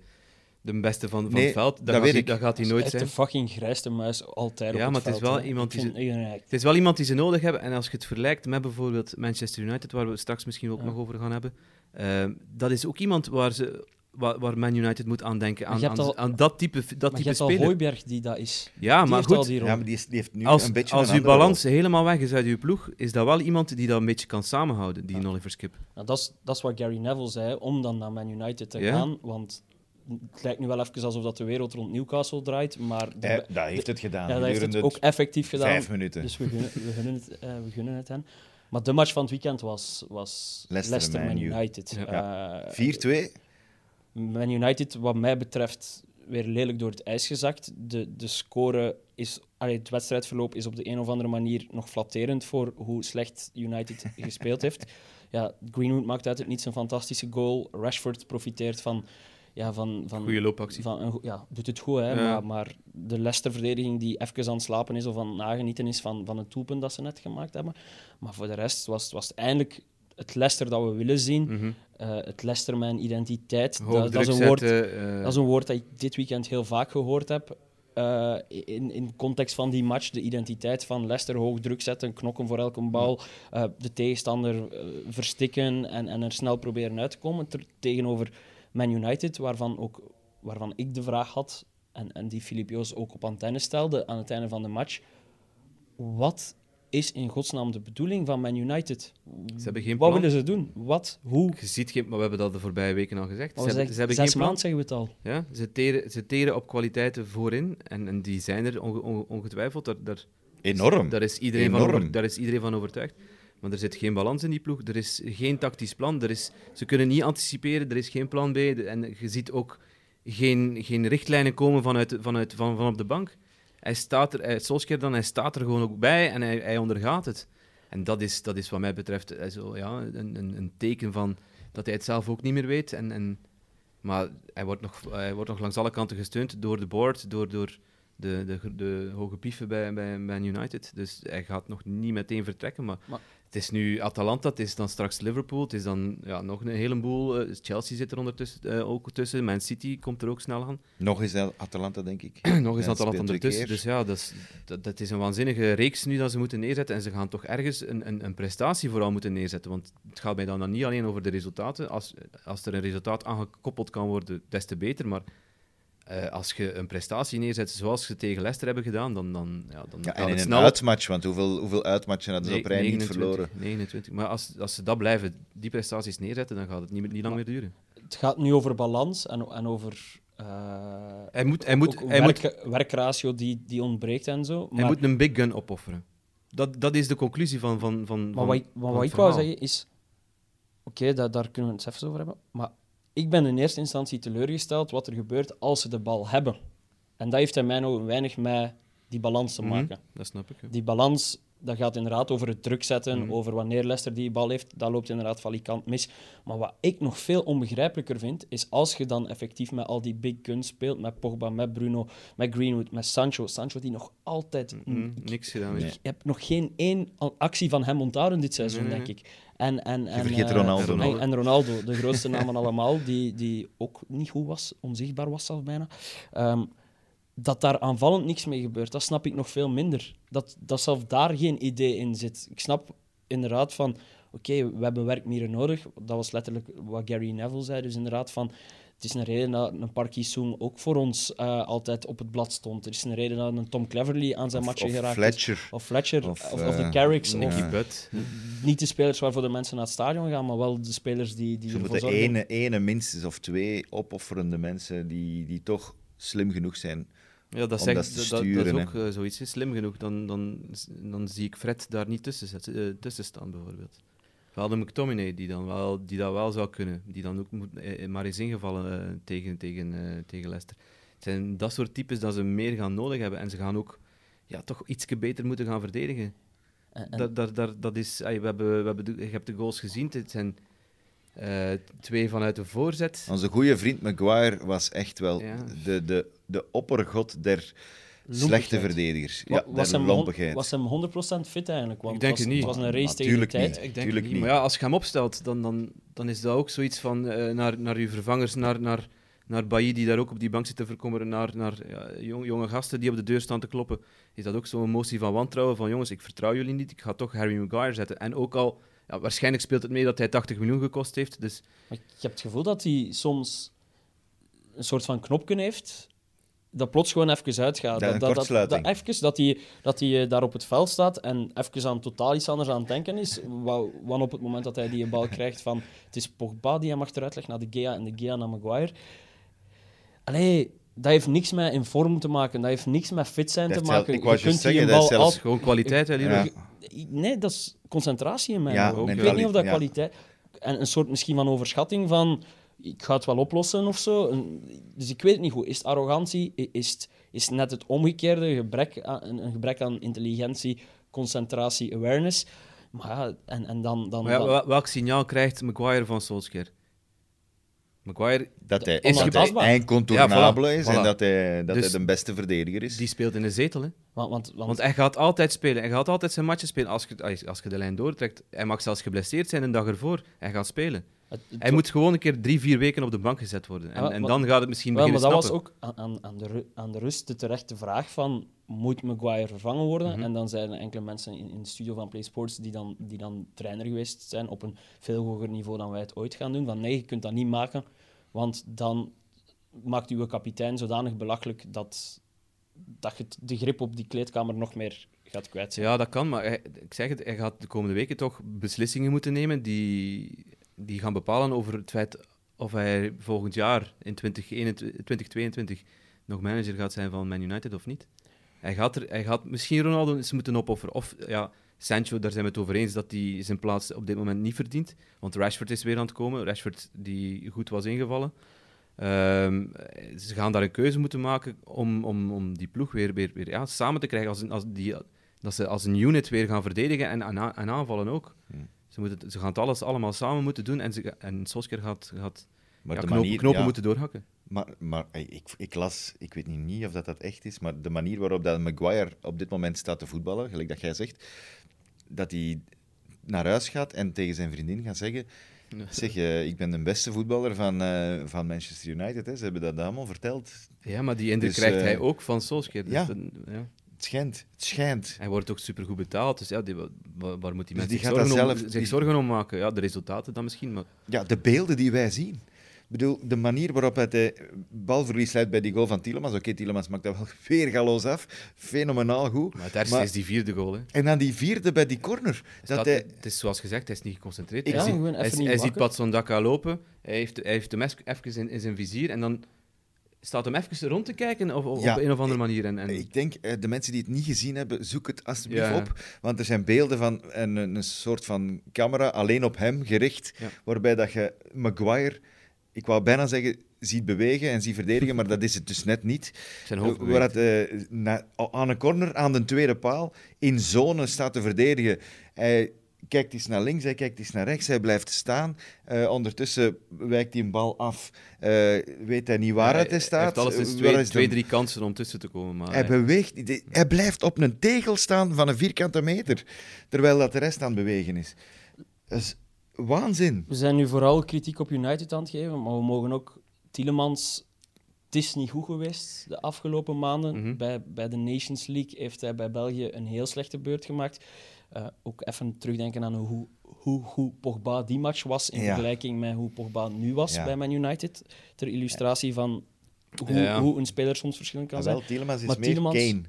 S3: de beste van, van
S2: Nee,
S3: het veld. Dat,
S2: dat
S3: gaat
S2: weet
S3: hij,
S2: ik.
S3: dat gaat hij
S4: Hij
S3: nooit
S4: is
S3: zijn.
S4: de fucking grijste muis altijd
S3: Ja,
S4: op
S3: maar
S4: het
S3: het is wel iemand die
S4: ik-
S3: Het is wel iemand die ze nodig hebben. En als je het vergelijkt met bijvoorbeeld Manchester United, waar we het straks misschien ook
S4: Ja.
S3: nog over gaan hebben, eh, dat is ook iemand waar, ze, waar, waar Man United moet aan denken. Aan,
S4: je hebt
S3: aan,
S4: al-
S3: aan dat type, dat
S4: Maar je
S3: type
S4: hebt al. Hooiberg die dat is.
S3: Ja,
S4: Die
S3: maar goed.
S4: die.
S2: Ja, maar die, is, die heeft nu
S3: Als,
S2: een beetje
S3: als uw balans helemaal weg is uit uw ploeg, is dat wel iemand die dat een beetje kan samenhouden, die Oliver Skip.
S4: Nou, dat, is, dat is wat Gary Neville zei, om dan naar Man United te
S3: Ja.
S4: gaan. Want het lijkt nu wel even alsof dat de wereld rond Newcastle draait, maar de-.
S2: Hij- dat heeft het gedaan.
S4: ja, dat heeft het ook effectief gedaan.
S2: vijf minuten.
S4: Dus we gunnen, we, gunnen het, eh, we gunnen het hen. Maar de match van het weekend was, was
S2: Leicester,
S4: Leicester,
S2: Man.
S4: United.
S2: Ja.
S4: Eh,
S2: 4-2.
S4: Man United, wat mij betreft, weer lelijk door het ijs gezakt. De, de score is, allee, het wedstrijdverloop is op de een of andere manier nog flatterend voor hoe slecht United gespeeld heeft. Ja, Greenwood maakt uit het niets een fantastische goal. Rashford profiteert van. Ja, van, van
S3: Goeie loopactie.
S4: van een, go- ja, doet het goed, hè,
S3: Ja.
S4: maar, maar de Leicester-verdediging die even aan het slapen is of aan het nagenieten is van, van het doelpunt dat ze net gemaakt hebben. Maar voor de rest was, was het eindelijk het Leicester dat we willen zien.
S3: Mhm.
S4: Eh, het Leicester mijn identiteit. Dat, dat, is een woord,
S3: zetten, eh,
S4: dat is een woord dat ik dit weekend heel vaak gehoord heb. eh, in, in context van die match, de identiteit van Leicester hoog druk zetten, knokken voor elke bal, eh, de tegenstander eh, verstikken en, en er snel proberen uit te komen. Ter- tegenover Man United, waarvan, ook, waarvan ik de vraag had, en, en die Filip Joos ook op antenne stelde aan het einde van de match. Wat is in godsnaam de bedoeling van Man United?
S3: Ze hebben geen
S4: Wat
S3: plan.
S4: willen ze doen? Wat? Hoe?
S3: Je ziet geen, maar we hebben dat de voorbije weken al gezegd.
S4: Wat
S3: Ze hebben, ze
S4: zeggen,
S3: hebben
S4: zes
S3: geen plan.
S4: maanden zeggen we het al.
S3: Ja, ze, teren, ze teren op kwaliteiten voorin en, en die zijn er onge- onge- ongetwijfeld. Daar, daar,
S2: Enorm.
S3: daar, is iedereen van
S2: Enorm.
S3: over, daar is iedereen van overtuigd. Maar er zit geen balans in die ploeg. Er is geen tactisch plan. Er is, ze kunnen niet anticiperen. Er is geen plan B. En je ziet ook geen, geen richtlijnen komen vanuit, vanuit, van, van op de bank. Hij staat er, hij, Solskjaer dan, hij staat er gewoon ook bij en hij, hij ondergaat het. En dat is, dat is wat mij betreft eh, zo, ja, een, een, een teken van dat hij het zelf ook niet meer weet. En, en, maar hij wordt, nog, hij wordt nog langs alle kanten gesteund door de board, door, door de, de, de hoge pieven bij, bij Man United. Dus hij gaat nog niet meteen vertrekken. Maar,
S4: Maar-
S3: het is nu Atalanta, het is dan straks Liverpool, het is dan ja, nog een heleboel. eh, Chelsea zit er ondertussen eh, ook tussen, Man City komt er ook snel aan.
S2: Nog eens Atalanta, denk ik.
S3: Nog eens Atalanta ondertussen. Dus ja, dat is, dat, dat is een waanzinnige reeks nu dat ze moeten neerzetten. En ze gaan toch ergens een, een, een prestatie vooral moeten neerzetten. Want het gaat mij dan, dan niet alleen over de resultaten. Als, als er een resultaat aangekoppeld kan worden, des te beter. Maar eh, als je een prestatie neerzet zoals ze tegen Leicester hebben gedaan, dan, dan, ja, dan
S2: Ja, en in een uitmatch, want hoeveel, hoeveel uitmatchen hadden ze
S3: Nee,
S2: op rij niet
S3: 29,
S2: verloren?
S3: 29. Maar als, als ze dat blijven, die prestaties neerzetten, dan gaat het niet, niet lang meer duren.
S4: Het gaat nu over balans en, en over eh,
S3: Hij moet, hij moet, hij moet
S4: werk, werkratio die, die ontbreekt en zo.
S3: Hij
S4: Maar,
S3: moet een big gun opofferen. Dat, dat is de conclusie van. van, van,
S4: maar
S3: van-
S4: wat,
S3: van
S4: wat
S3: het
S4: ik wou zeggen is... Oké, daar, daar kunnen we het even over hebben. Maar ik ben in eerste instantie teleurgesteld wat er gebeurt als ze de bal hebben. En dat heeft in mijn ogen weinig met die balans te
S3: Mhm,
S4: maken.
S3: Dat snap ik.
S4: Die balans, dat gaat inderdaad over het druk zetten,
S3: Mhm.
S4: over wanneer Leicester die bal heeft. Dat loopt inderdaad valikant mis. Maar wat ik nog veel onbegrijpelijker vind, is als je dan effectief met al die big guns speelt, met Pogba, met Bruno, met Greenwood, met Sancho. Sancho die nog altijd...
S3: Niks gedaan.
S2: Nee.
S3: heeft.
S4: Je hebt nog geen één actie van hem onthouden dit seizoen, denk ik. En, en, en,
S2: vergeet
S4: eh,
S2: Ronaldo
S3: nog.
S4: En, en Ronaldo, de grootste namen allemaal, die, die ook niet goed was, onzichtbaar was zelfs bijna. Ehm, dat daar aanvallend niks mee gebeurt, dat snap ik nog veel minder. Dat, dat zelfs daar geen idee in zit. Ik snap inderdaad van, oké, we hebben werkmieren nodig. Dat was letterlijk wat Gary Neville zei. Dus inderdaad van, het is een reden dat een Park Ji-sung ook voor ons eh, altijd op het blad stond. Er is een reden dat een Tom Cleverley aan zijn
S2: Of,
S4: matchen
S2: of
S4: geraakt is.
S2: Fletcher.
S4: Of Fletcher,
S2: Of,
S4: of, of de
S2: eh,
S4: Carricks, of
S3: Nicky Butt.
S4: niet de spelers waarvoor de mensen naar het stadion gaan, maar wel de spelers die, die
S2: Ze
S4: ervoor
S2: ene, ene minstens of twee opofferende mensen die, die toch slim genoeg zijn.
S3: Ja, dat, zegt,
S2: dat
S3: dat, is ook eh, zoiets. hè. Slim genoeg. Dan, dan, dan zie ik Fred daar niet tussen, eh, tussen staan, bijvoorbeeld. Wel de McTominay, die, dan wel, die dat wel zou kunnen. Die dan ook moet, eh, maar is ingevallen tegen, tegen, eh, tegen Leicester. Het zijn dat soort types dat ze meer gaan nodig hebben. En ze gaan ook ja, toch iets beter moeten gaan verdedigen.
S4: En- en-
S3: Dat, dat, dat, dat is, we hebben, we hebben je hebt de goals gezien. Het zijn eh, twee vanuit de voorzet.
S2: Onze goede vriend Maguire was echt wel
S3: Ja.
S2: de, de, de oppergod der
S4: Lompigheid.
S2: slechte verdedigers.
S4: Wa-
S2: Ja,
S4: was,
S2: der
S4: hem was hem 100% fit eigenlijk? Want
S3: Ik denk
S4: het was,
S3: niet.
S4: Het was een race tegen de tijd.
S2: niet.
S3: Ik denk niet.
S2: niet.
S3: Maar ja, als je hem opstelt, dan, dan, dan is dat ook zoiets van eh, naar, naar je vervangers, naar, naar, naar Bailly, die daar ook op die bank zit te verkommeren, naar, naar ja, jong- jonge gasten die op de deur staan te kloppen. Is dat ook zo'n emotie van wantrouwen van jongens, ik vertrouw jullie niet, ik ga toch Harry Maguire zetten. En ook al, ja, waarschijnlijk speelt het mee dat hij 80 miljoen gekost heeft. Dus
S4: Maar je hebt het gevoel dat hij soms een soort van knopje heeft dat plots gewoon even uitgaat.
S2: Ja, een
S4: dat, dat, dat, dat, even, dat hij, dat hij eh, daar op het veld staat en even aan totaal iets anders aan het denken is. Wa- Want op het moment dat hij die bal krijgt van het is Pogba die hem achteruit legt naar de Gea en de Gea naar Maguire. Allee, dat heeft niks met in vorm te maken. Dat heeft niks met fit zijn
S2: Dat
S4: te
S2: zelf-
S4: maken.
S2: ik
S4: je kunt die
S2: zeggen,
S4: een
S2: dat
S4: bal
S2: is zelfs-
S3: dat gewoon kwaliteit, hè?
S2: Ja.
S4: Nee, dat is concentratie in mijn
S2: Ja,
S4: ogen. Ik weet niet of dat
S2: ja.
S4: kwaliteit... En een soort misschien van overschatting van... Ik ga het wel oplossen of zo. En- Dus ik weet het niet goed. Is het arrogantie? Is het, is het net het omgekeerde? Gebrek aan, een een gebrek aan intelligentie, concentratie, awareness? Maar ja, en, en dan... dan,
S3: Maar ja,
S4: dan-
S3: wel- welk signaal krijgt Maguire van Solskjaer? Maguire,
S2: Dat hij,
S3: Is
S2: dat hij
S3: Ja, voilà,
S2: is
S3: voilà.
S2: en dat hij, dat
S3: Dus-
S2: hij de beste verdediger is.
S3: die speelt in een zetel, hè?
S4: want, want, want,
S3: Want hij gaat altijd spelen. Hij gaat altijd zijn matchen spelen. Als je, als- je de lijn doortrekt, hij mag zelfs geblesseerd zijn een dag ervoor. Hij gaat spelen.
S4: het- het-
S3: Hij moet gewoon een keer drie, vier weken op de bank gezet worden. En,
S4: Ja,
S3: en
S4: maar-
S3: dan gaat het misschien
S4: Wel, maar
S3: beginnen
S4: dat was ook aan, aan, de, aan de rust de terechte vraag van moet Maguire vervangen worden?
S3: Mhm.
S4: En dan zijn er enkele mensen in, in de studio van Play Sports die dan, die dan trainer geweest zijn op een veel hoger niveau dan wij het ooit gaan doen. Van nee, je kunt dat niet maken, want dan maakt uw kapitein zodanig belachelijk dat, dat je de grip op die kleedkamer nog meer gaat kwijt zijn.
S3: Ja, dat kan, maar ik zeg het, hij gaat de komende weken toch beslissingen moeten nemen die, die gaan bepalen over het feit of hij volgend jaar in 2021 2022 nog manager gaat zijn van Man United of niet. Hij gaat, er, hij gaat misschien Ronaldo eens moeten opofferen. Of ja, Sancho, daar zijn we het over eens dat hij zijn plaats op dit moment niet verdient. Want Rashford is weer aan het komen. Rashford die goed was ingevallen. Ehm, ze gaan daar een keuze moeten maken om, om, om die ploeg weer, weer, weer ja, samen te krijgen. Als als die, dat ze als een unit weer gaan verdedigen en, en, aanvallen ook.
S2: Hmm.
S3: Ze, moeten, ze gaan het alles allemaal samen moeten doen en, ze, en Solskjaer gaat, gaat
S2: Maar
S3: ja,
S2: de
S3: knopen,
S2: manier-
S3: knopen
S2: ja.
S3: moeten doorhakken.
S2: Maar, maar ik, ik las, ik weet niet, niet of dat, dat echt is, maar de manier waarop dat Maguire op dit moment staat te voetballen, gelijk dat jij zegt, dat hij naar huis gaat en tegen zijn vriendin gaat zeggen: Zeg, eh, ik ben de beste voetballer van, eh, van Manchester United. Hè. Ze hebben dat allemaal verteld.
S3: Ja, maar die indruk
S2: Dus,
S3: krijgt
S2: eh,
S3: hij ook van Solskjaer. Dus
S2: ja.
S3: dan- ja.
S2: Het schijnt, het schijnt.
S3: Hij wordt ook supergoed betaald, dus ja, die, waar, waar moet die
S2: Dus
S3: mensen
S2: die
S3: zich, zorgen om,
S2: zelf-
S3: zich
S2: die-
S3: zorgen om maken? Ja, de resultaten dan misschien, maar
S2: Ja, de beelden die wij zien. Ik bedoel, de manier waarop hij de balverlies leidt bij die goal van Tielemans. Oké, Tielemans maakt dat wel weer galoos af. Fenomenaal goed.
S3: Maar het ergste
S2: Maar-
S3: is die vierde goal. Hè.
S2: En dan die vierde bij die corner. Dat hij,
S3: Het is zoals gezegd, hij is niet geconcentreerd.
S2: Ik
S3: hij
S4: zie-
S3: hij,
S4: even
S3: hij
S4: niet
S3: ziet
S4: wakker.
S3: Patson Daka lopen, hij heeft, hij heeft hem even in, in zijn vizier en dan staat hem even rond te kijken of, of
S2: Ja,
S3: op een of andere manier. En, en,
S2: Ik denk, eh, de mensen die het niet gezien hebben, zoek het alsjeblieft
S3: Ja.
S2: op. Want er zijn beelden van een, een soort van camera alleen op hem gericht,
S3: Ja.
S2: waarbij dat je Maguire, ik wou bijna zeggen, ziet bewegen en ziet verdedigen, maar dat is het dus net niet.
S3: zijn hoofd
S2: Waar het, eh, na- aan een corner aan de tweede paal in zone staat te verdedigen. Hij kijkt eens naar links, hij kijkt eens naar rechts, hij blijft staan. Eh, ondertussen wijkt hij een bal af. Eh, weet hij niet waar het
S3: Hij
S2: staat.
S3: heeft alles
S2: Eh,
S3: twee, drie kansen om tussen te komen. Maar
S2: hij
S3: hij-
S2: beweegt, hij blijft op een tegel staan van een vierkante meter, terwijl dat de rest aan het bewegen is. Is waanzin.
S4: We zijn nu vooral kritiek op United aan het geven, maar we mogen ook Tielemans. Het is niet goed geweest de afgelopen maanden.
S3: Mhm.
S4: bij, bij de Nations League heeft hij bij België een heel slechte beurt gemaakt. Eh, ook even terugdenken aan hoe, hoe goed Pogba die match was in
S2: Ja.
S4: vergelijking met hoe Pogba nu was
S2: Ja.
S4: bij Man United. Ter illustratie van hoe,
S3: Ja.
S4: hoe een speler soms verschillend kan
S2: Ah,
S4: zijn.
S2: wel, Tielemans is
S4: Maar
S2: meer
S4: Tielemans-
S2: Kane.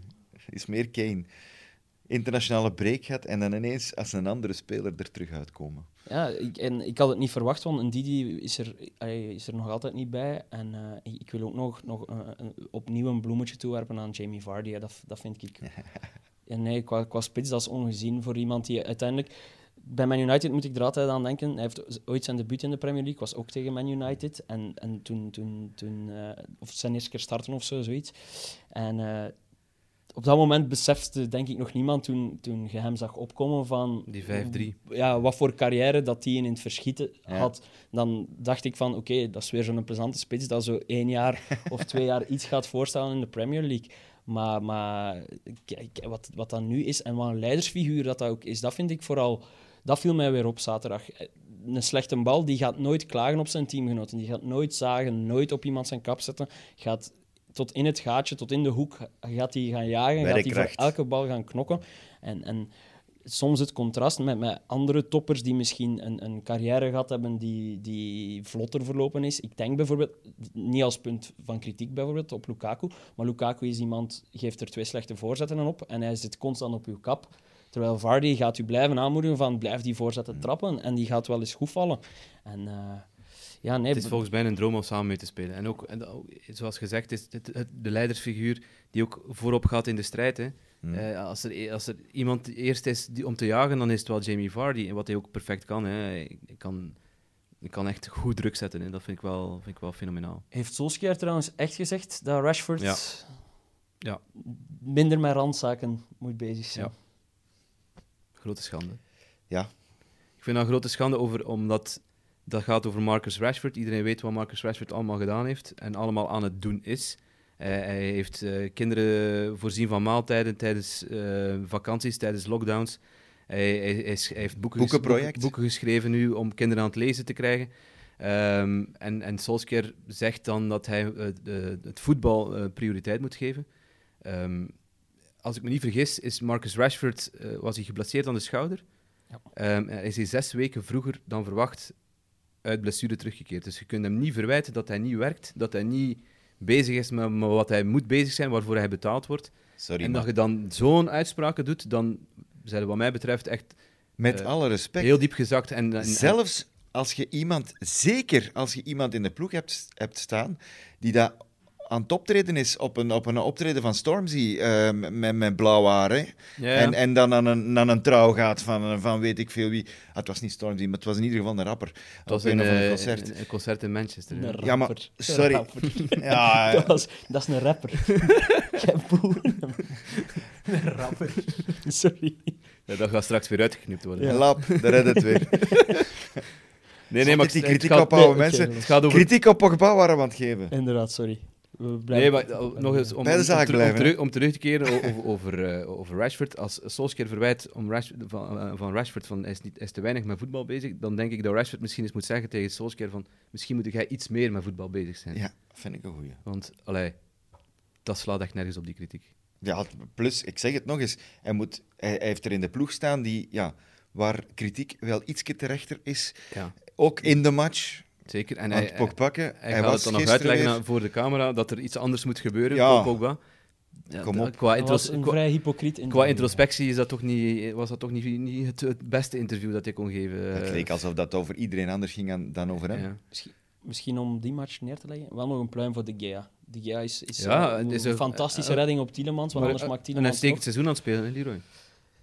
S2: Is meer Kane. Internationale break gaat en dan ineens als een andere speler er terug uitkomen.
S4: Ja, ik, en ik had het niet verwacht, want een Didi is er, is er nog altijd niet bij. En eh, ik, wil ook nog, nog eh, een- opnieuw een bloemetje toewerpen aan Jamie Vardy. Dat, dat vind ik... En nee, qua, qua spits, dat is ongezien voor iemand die uiteindelijk... bij Man United moet ik er altijd aan denken. Hij heeft ooit zijn debuut in de Premier League, was ook tegen Man United. En, en toen, toen, toen eh, of zijn eerste keer starten of zo, zoiets. En op dat moment besefte, denk ik, nog niemand toen, toen je hem zag opkomen van...
S3: Die 5-3.
S4: Ja, wat voor carrière dat hij in het verschieten
S2: Ja.
S4: had. Dan dacht ik van, oké, dat is weer zo'n plezante spits dat zo één jaar of twee jaar iets gaat voorstellen in de Premier League. Maar, maar kijk, wat, wat dat nu is en wat een leidersfiguur dat, dat ook is, dat vind ik vooral... Dat viel mij weer op zaterdag. Een slechte bal, die gaat nooit klagen op zijn teamgenoten. Die gaat nooit zagen, nooit op iemand zijn kap zetten. Gaat tot in het gaatje, tot in de hoek, gaat hij gaan jagen. Gaat hij voor elke bal gaan knokken. En, en soms het contrast met, met andere toppers die misschien een, een carrière gehad hebben die, die vlotter verlopen is. Ik denk bijvoorbeeld, niet als punt van kritiek bijvoorbeeld, op Lukaku, maar Lukaku is iemand, geeft er twee slechte voorzetten op en hij zit constant op uw kap. Terwijl Vardy gaat u blijven aanmoedigen van blijf die voorzetten trappen en die gaat wel eens goed vallen. En eh, ja, nee,
S3: Het is volgens mij een droom om samen mee te spelen. En ook, en ook, zoals gezegd, is het, het- de leidersfiguur die ook voorop gaat in de strijd. Hè.
S2: Hmm.
S3: Eh, als, er, als er iemand eerst is die, om te jagen, dan is het wel Jamie Vardy. En wat hij ook perfect kan. Hè. Hij hij kan, hij kan echt goed druk zetten. Hè. Dat vind ik, wel, vind ik wel fenomenaal.
S4: Heeft Solskjaer trouwens echt gezegd dat Rashford
S3: Ja. Ja.
S4: minder met randzaken moet bezig zijn?
S3: Ja. Grote schande.
S2: Ja.
S3: Ik vind dat een grote schande over, omdat dat gaat over Marcus Rashford. Iedereen weet wat Marcus Rashford allemaal gedaan heeft en allemaal aan het doen is. Eh, hij heeft eh, kinderen voorzien van maaltijden tijdens eh, vakanties, tijdens lockdowns. Hij, hij, hij sch- hij heeft boeken,
S2: Boekenproject.
S3: boeken, boeken geschreven nu om kinderen aan het lezen te krijgen. Ehm, en, en Solskjaer zegt dan dat hij eh, de- het voetbal eh, prioriteit moet geven. Ehm, als ik me niet vergis, is Marcus Rashford was hij geblesseerd aan de schouder.
S4: Ja.
S3: Ehm, hij is hij zes weken vroeger dan verwacht uit blessure teruggekeerd. Dus je kunt hem niet verwijten dat hij niet werkt, dat hij niet bezig is met, met wat hij moet bezig zijn, waarvoor hij betaald wordt.
S2: Sorry,
S3: en dat je dan zo'n uitspraken doet, dan zijn wat mij betreft echt
S2: met
S3: eh,
S2: alle respect,
S3: heel diep gezakt. En, en-
S2: zelfs als je iemand, zeker als je iemand in de ploeg hebt, hebt staan, die dat aan het optreden is op een, op een optreden van Stormzy eh, met, met blauw haar, hè.
S3: Ja, ja.
S2: En, en dan aan een, aan een trouw gaat van, van weet ik veel wie. Ah, het was niet Stormzy, maar het was in ieder geval een rapper.
S3: het was
S2: op een
S3: eh,
S2: concert.
S3: een, een concert in Manchester. ja.
S4: Een
S2: Ja, maar- sorry. Ja,
S4: dat, was, dat is een rapper. Een rapper. Sorry.
S3: Ja, dat gaat straks weer uitgeknipt worden.
S4: Ja.
S2: lap, daar redde het weer.
S3: Nee, nee, maar
S2: die kritiek
S3: het gaat-
S2: ophouden,
S4: nee, oké,
S2: mensen.
S3: Het gaat over
S2: Kritiek op Pogba waren we aan het geven.
S4: Inderdaad, sorry. We
S3: Nee, maar uh, nog eens om,
S2: Bij de
S3: om-
S2: zaak
S3: om, ter-
S2: blijven,
S3: om, terug, om terug te keren over, over, eh, over Rashford. Als Solskjaer verwijt om Rash, van, eh, van Rashford van hij is, niet, hij is te weinig met voetbal bezig, dan denk ik dat Rashford misschien eens moet zeggen tegen Solskjaer van misschien moet jij iets meer met voetbal bezig zijn.
S2: Ja, vind ik een goeie.
S3: Want, allee, dat slaat echt nergens op die kritiek.
S2: Ja, plus, ik zeg het nog eens, hij, moet, hij, hij heeft er in de ploeg staan die, ja, waar kritiek wel ietsje terechter is.
S3: Ja,
S2: Ook in de match,
S3: zeker. En hij,
S2: het pokpakken.
S3: hij,
S2: Hij,
S3: gaat
S2: was
S3: het dan nog uitleggen
S2: weer-
S3: voor de camera dat er iets anders moet gebeuren
S2: Ja.
S3: voor Pogba. Ja,
S2: Kom op.
S3: Qua,
S4: Dat
S3: intros-
S4: was een
S3: qua-
S4: vrij hypocriet
S3: qua introspectie is dat toch niet, was dat toch niet, niet het, het beste interview dat hij kon geven.
S2: Het
S3: eh,
S2: leek alsof dat over iedereen anders ging dan over hem.
S3: ja.
S4: Misschien, misschien om die match neer te leggen, wel nog een pluim voor de Gea. De Gea is, is
S3: Ja,
S4: eh,
S3: is
S4: een
S3: een-
S4: fantastische
S3: eh,
S4: redding op Tielemans, want
S3: Maar
S4: anders
S3: een-
S4: maakt
S3: een
S4: Tielemans
S3: uitstekend
S4: nog.
S3: seizoen aan het spelen, hè, Leroy.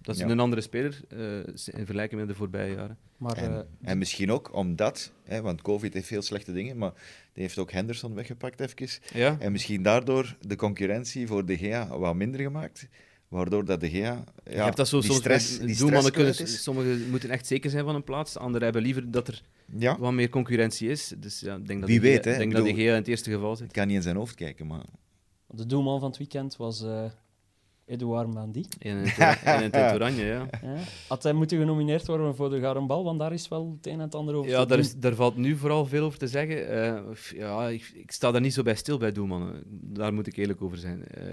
S3: Dat is
S2: Ja.
S3: een andere speler eh, in vergelijking met de voorbije jaren.
S4: Maar eh,
S2: En, en misschien ook omdat, hè, want COVID heeft veel slechte dingen, maar die heeft ook Henderson weggepakt even.
S3: Ja,
S2: En misschien daardoor de concurrentie voor De Gea wat minder gemaakt, waardoor dat De Gea... Ja,
S3: je hebt dat zo
S2: die
S3: soms
S2: stress, die stress
S3: kunnen, sommigen moeten echt zeker zijn van een plaats, anderen hebben liever dat er
S2: Ja,
S3: wat meer concurrentie is. Dus ja, ik denk dat
S2: Wie
S3: de Gea-
S2: weet, hè.
S3: Ik denk
S2: Ik
S3: dat de Gea in het eerste geval zit.
S2: ik kan niet in zijn hoofd kijken, maar...
S4: de doelman van het weekend was eh Edouard Mandy.
S3: In het, in het oranje, ja.
S4: Ja. Had hij moeten genomineerd worden voor de Gouden Bal, want daar is wel het een en het ander over
S3: Ja,
S4: te
S3: daar,
S4: doen.
S3: is, daar valt nu vooral veel over te zeggen. Eh, ja, ik, ik sta daar niet zo bij stil bij doelmannen. Daar moet ik eerlijk over zijn. Eh,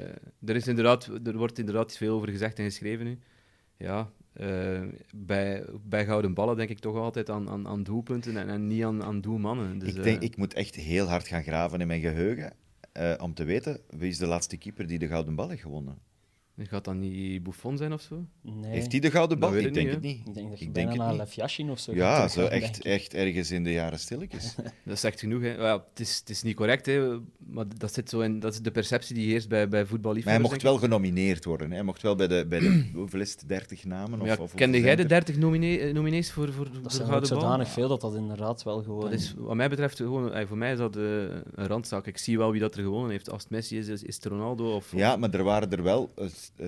S3: er, is inderdaad, er wordt inderdaad veel over gezegd en geschreven nu. Ja, eh, bij, bij gouden ballen denk ik toch altijd aan, aan, aan doelpunten en, en niet aan, aan doelmannen. Dus,
S2: ik denk, ik moet echt heel hard gaan graven in mijn geheugen eh, om te weten wie is de laatste keeper die de Gouden Bal heeft gewonnen.
S3: Gaat dat niet Buffon zijn of zo?
S4: Nee.
S2: Heeft hij de gouden bal? Ik
S3: ik
S2: denk het niet.
S4: Ik denk dat je
S2: Ik
S4: bijna naar of zo
S2: Ja,
S4: gaat
S2: zo echt, echt ergens in de jaren stilletjes.
S3: Dat is echt genoeg. Hè. Ja, het, is, het is niet correct, hè, maar dat, zit zo in, dat is de perceptie die heerst bij, bij
S2: Maar hij
S3: voetballiefhebbers.
S2: mocht wel genomineerd worden. hè. Hij mocht wel bij de, bij de hoeveel is het, 30 namen? Of,
S3: Ja,
S2: of
S3: kende jij de
S2: er?
S3: 30 nomine eh, nominees voor, voor,
S4: Dat
S3: de
S4: zijn er
S3: Gouden Bal?
S4: zodanig veel dat dat inderdaad wel gewoon...
S3: Dat is, wat mij betreft, gewoon, eh, voor mij is dat eh, een randzaak. Ik zie wel wie dat er gewonnen heeft. Als het Messi is, is, is het Ronaldo. Of,
S2: Ja, maar er waren er wel, eh,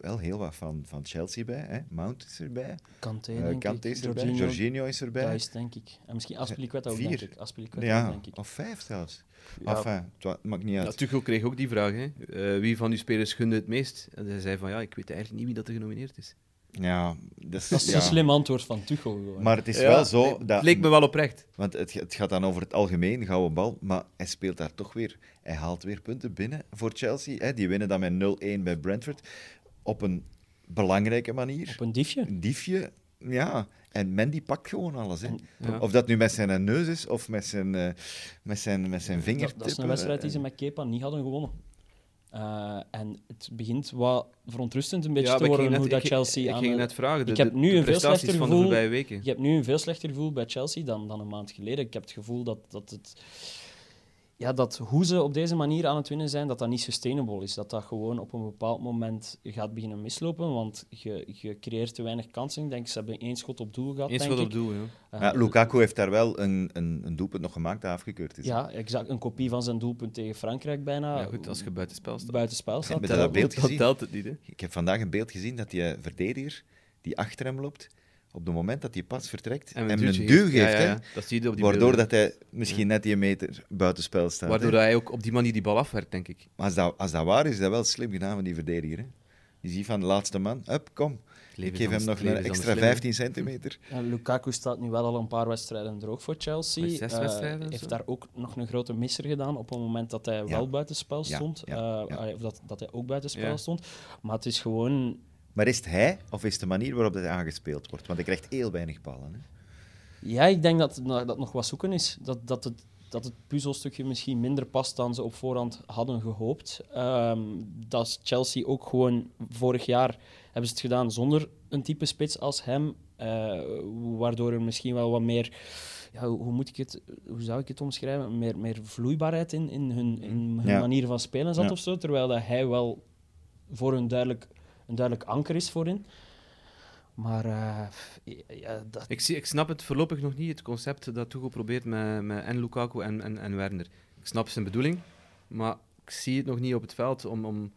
S2: wel heel wat van, van Chelsea bij. Hè. Mount is erbij.
S4: Kanté,
S2: eh
S4: denk
S2: Kanté
S4: ik.
S2: is erbij.
S4: Jorginho,
S2: Jorginho is erbij.
S4: Thijs, denk ik. En misschien Aspilicueta ook,
S2: Vier.
S4: denk ik. Aspilicueta
S2: Ja,
S4: denk ik.
S2: of vijf zelfs.
S4: Ja,
S2: Enfin, het maakt niet
S3: Ja,
S2: uit.
S3: Tuchel kreeg ook die vraag. Hè. Eh, wie van uw spelers gunde het meest? En hij zei van ja, ik weet eigenlijk niet wie dat er genomineerd is.
S2: Ja, dat is,
S4: dat is
S2: ja.
S4: een slim antwoord van Tuchel gewoon.
S2: Maar het is
S3: Ja,
S2: wel zo
S3: nee,
S2: dat...
S3: Het leek me wel oprecht.
S2: Want het, het gaat dan over het algemeen, gouden bal. Maar hij speelt daar toch weer... Hij haalt weer punten binnen voor Chelsea. Hè. Die winnen dan met 0-1 bij Brentford. Op een belangrijke manier.
S4: Op een diefje.
S2: Een diefje, ja. En Mendy pakt gewoon alles. Hè.
S3: Ja.
S2: Of dat nu met zijn neus is of met zijn, eh, met zijn, met zijn
S4: Dat,
S2: vingertippen.
S4: dat is een wedstrijd die ze met Kepa niet hadden gewonnen. Eh, en het begint wat verontrustend een beetje
S3: Ja,
S4: te
S3: ik
S4: worden
S3: ging
S4: hoe
S3: net-
S4: dat
S3: ik-
S4: Chelsea
S3: Ik
S4: aan
S3: ging
S4: de-
S3: net vragen. De,
S4: Ik heb nu
S3: de
S4: een veel
S3: prestaties
S4: slechter
S3: van de
S4: gevoel.
S3: voorbije weken.
S4: Je hebt nu een veel slechter gevoel bij Chelsea dan, dan een maand geleden. Ik heb het gevoel dat, dat, het, ja, dat hoe ze op deze manier aan het winnen zijn, dat dat niet sustainable is. Dat dat gewoon op een bepaald moment gaat beginnen mislopen, want je, je creëert te weinig kansen. Ik denk, ze hebben één schot op doel gehad, denk
S3: wat op doel, ja.
S4: Eh,
S2: Ja, Lukaku heeft daar wel een, een, een doelpunt nog gemaakt dat afgekeurd is.
S4: Ja, exact. Een kopie van zijn doelpunt tegen Frankrijk bijna.
S3: ja, goed, als je buiten spel staat.
S4: buiten spel staat.
S2: Heb je dat beeld.
S3: Dat
S2: gezien?
S3: telt het niet, hè.
S2: Ik heb vandaag een beeld gezien dat die verdediger die achter hem loopt, op het moment dat hij pas vertrekt,
S3: En
S2: hem een duw geeft,
S3: Ja, ja,
S2: hè,
S3: ja. Dat zie je op die
S2: waardoor
S3: beelden.
S2: dat hij misschien net die meter buitenspel staat.
S3: Waardoor
S2: hè.
S3: hij ook op die manier die bal afwerkt, denk ik.
S2: Maar als dat, als dat waar is, is dat wel slim gedaan van die verdediger. Hè. Je ziet van de laatste man, up, kom.
S3: leven
S2: Ik geef hem nog een extra
S3: anders
S2: 15 centimeter.
S4: En Lukaku staat nu wel al een paar wedstrijden droog voor Chelsea.
S3: Met zes
S4: Eh,
S3: wedstrijden
S4: heeft
S3: zo?
S4: daar ook nog een grote misser gedaan op het moment dat hij wel buitenspel stond.
S2: ja,
S4: Eh,
S2: ja.
S4: Of dat, dat hij ook buitenspel
S3: Ja.
S4: stond. Maar het is gewoon...
S2: Maar is het hij of is het de manier waarop hij aangespeeld wordt? Want hij krijgt heel weinig ballen. Hè.
S4: Ja, ik denk dat dat dat nog wat zoeken is. Dat, dat, het, dat het puzzelstukje misschien minder past dan ze op voorhand hadden gehoopt. Ehm, dat is Chelsea ook gewoon vorig jaar hebben ze het gedaan zonder een type spits als hem. eh, waardoor er misschien wel wat meer. Ja, hoe, moet ik het, hoe zou ik het omschrijven? Meer, meer vloeibaarheid in, in hun, in hun
S2: Ja.
S4: manier van spelen zat
S2: Ja.
S4: of zo. Terwijl dat hij wel voor een duidelijk, een duidelijk anker is voorin. Maar eh, ja, dat,
S3: Ik, zie, ik snap het voorlopig nog niet, het concept dat Tuchel probeert met, met en Lukaku en, en, en Werner. Ik snap zijn bedoeling, maar ik zie het nog niet op het veld om... om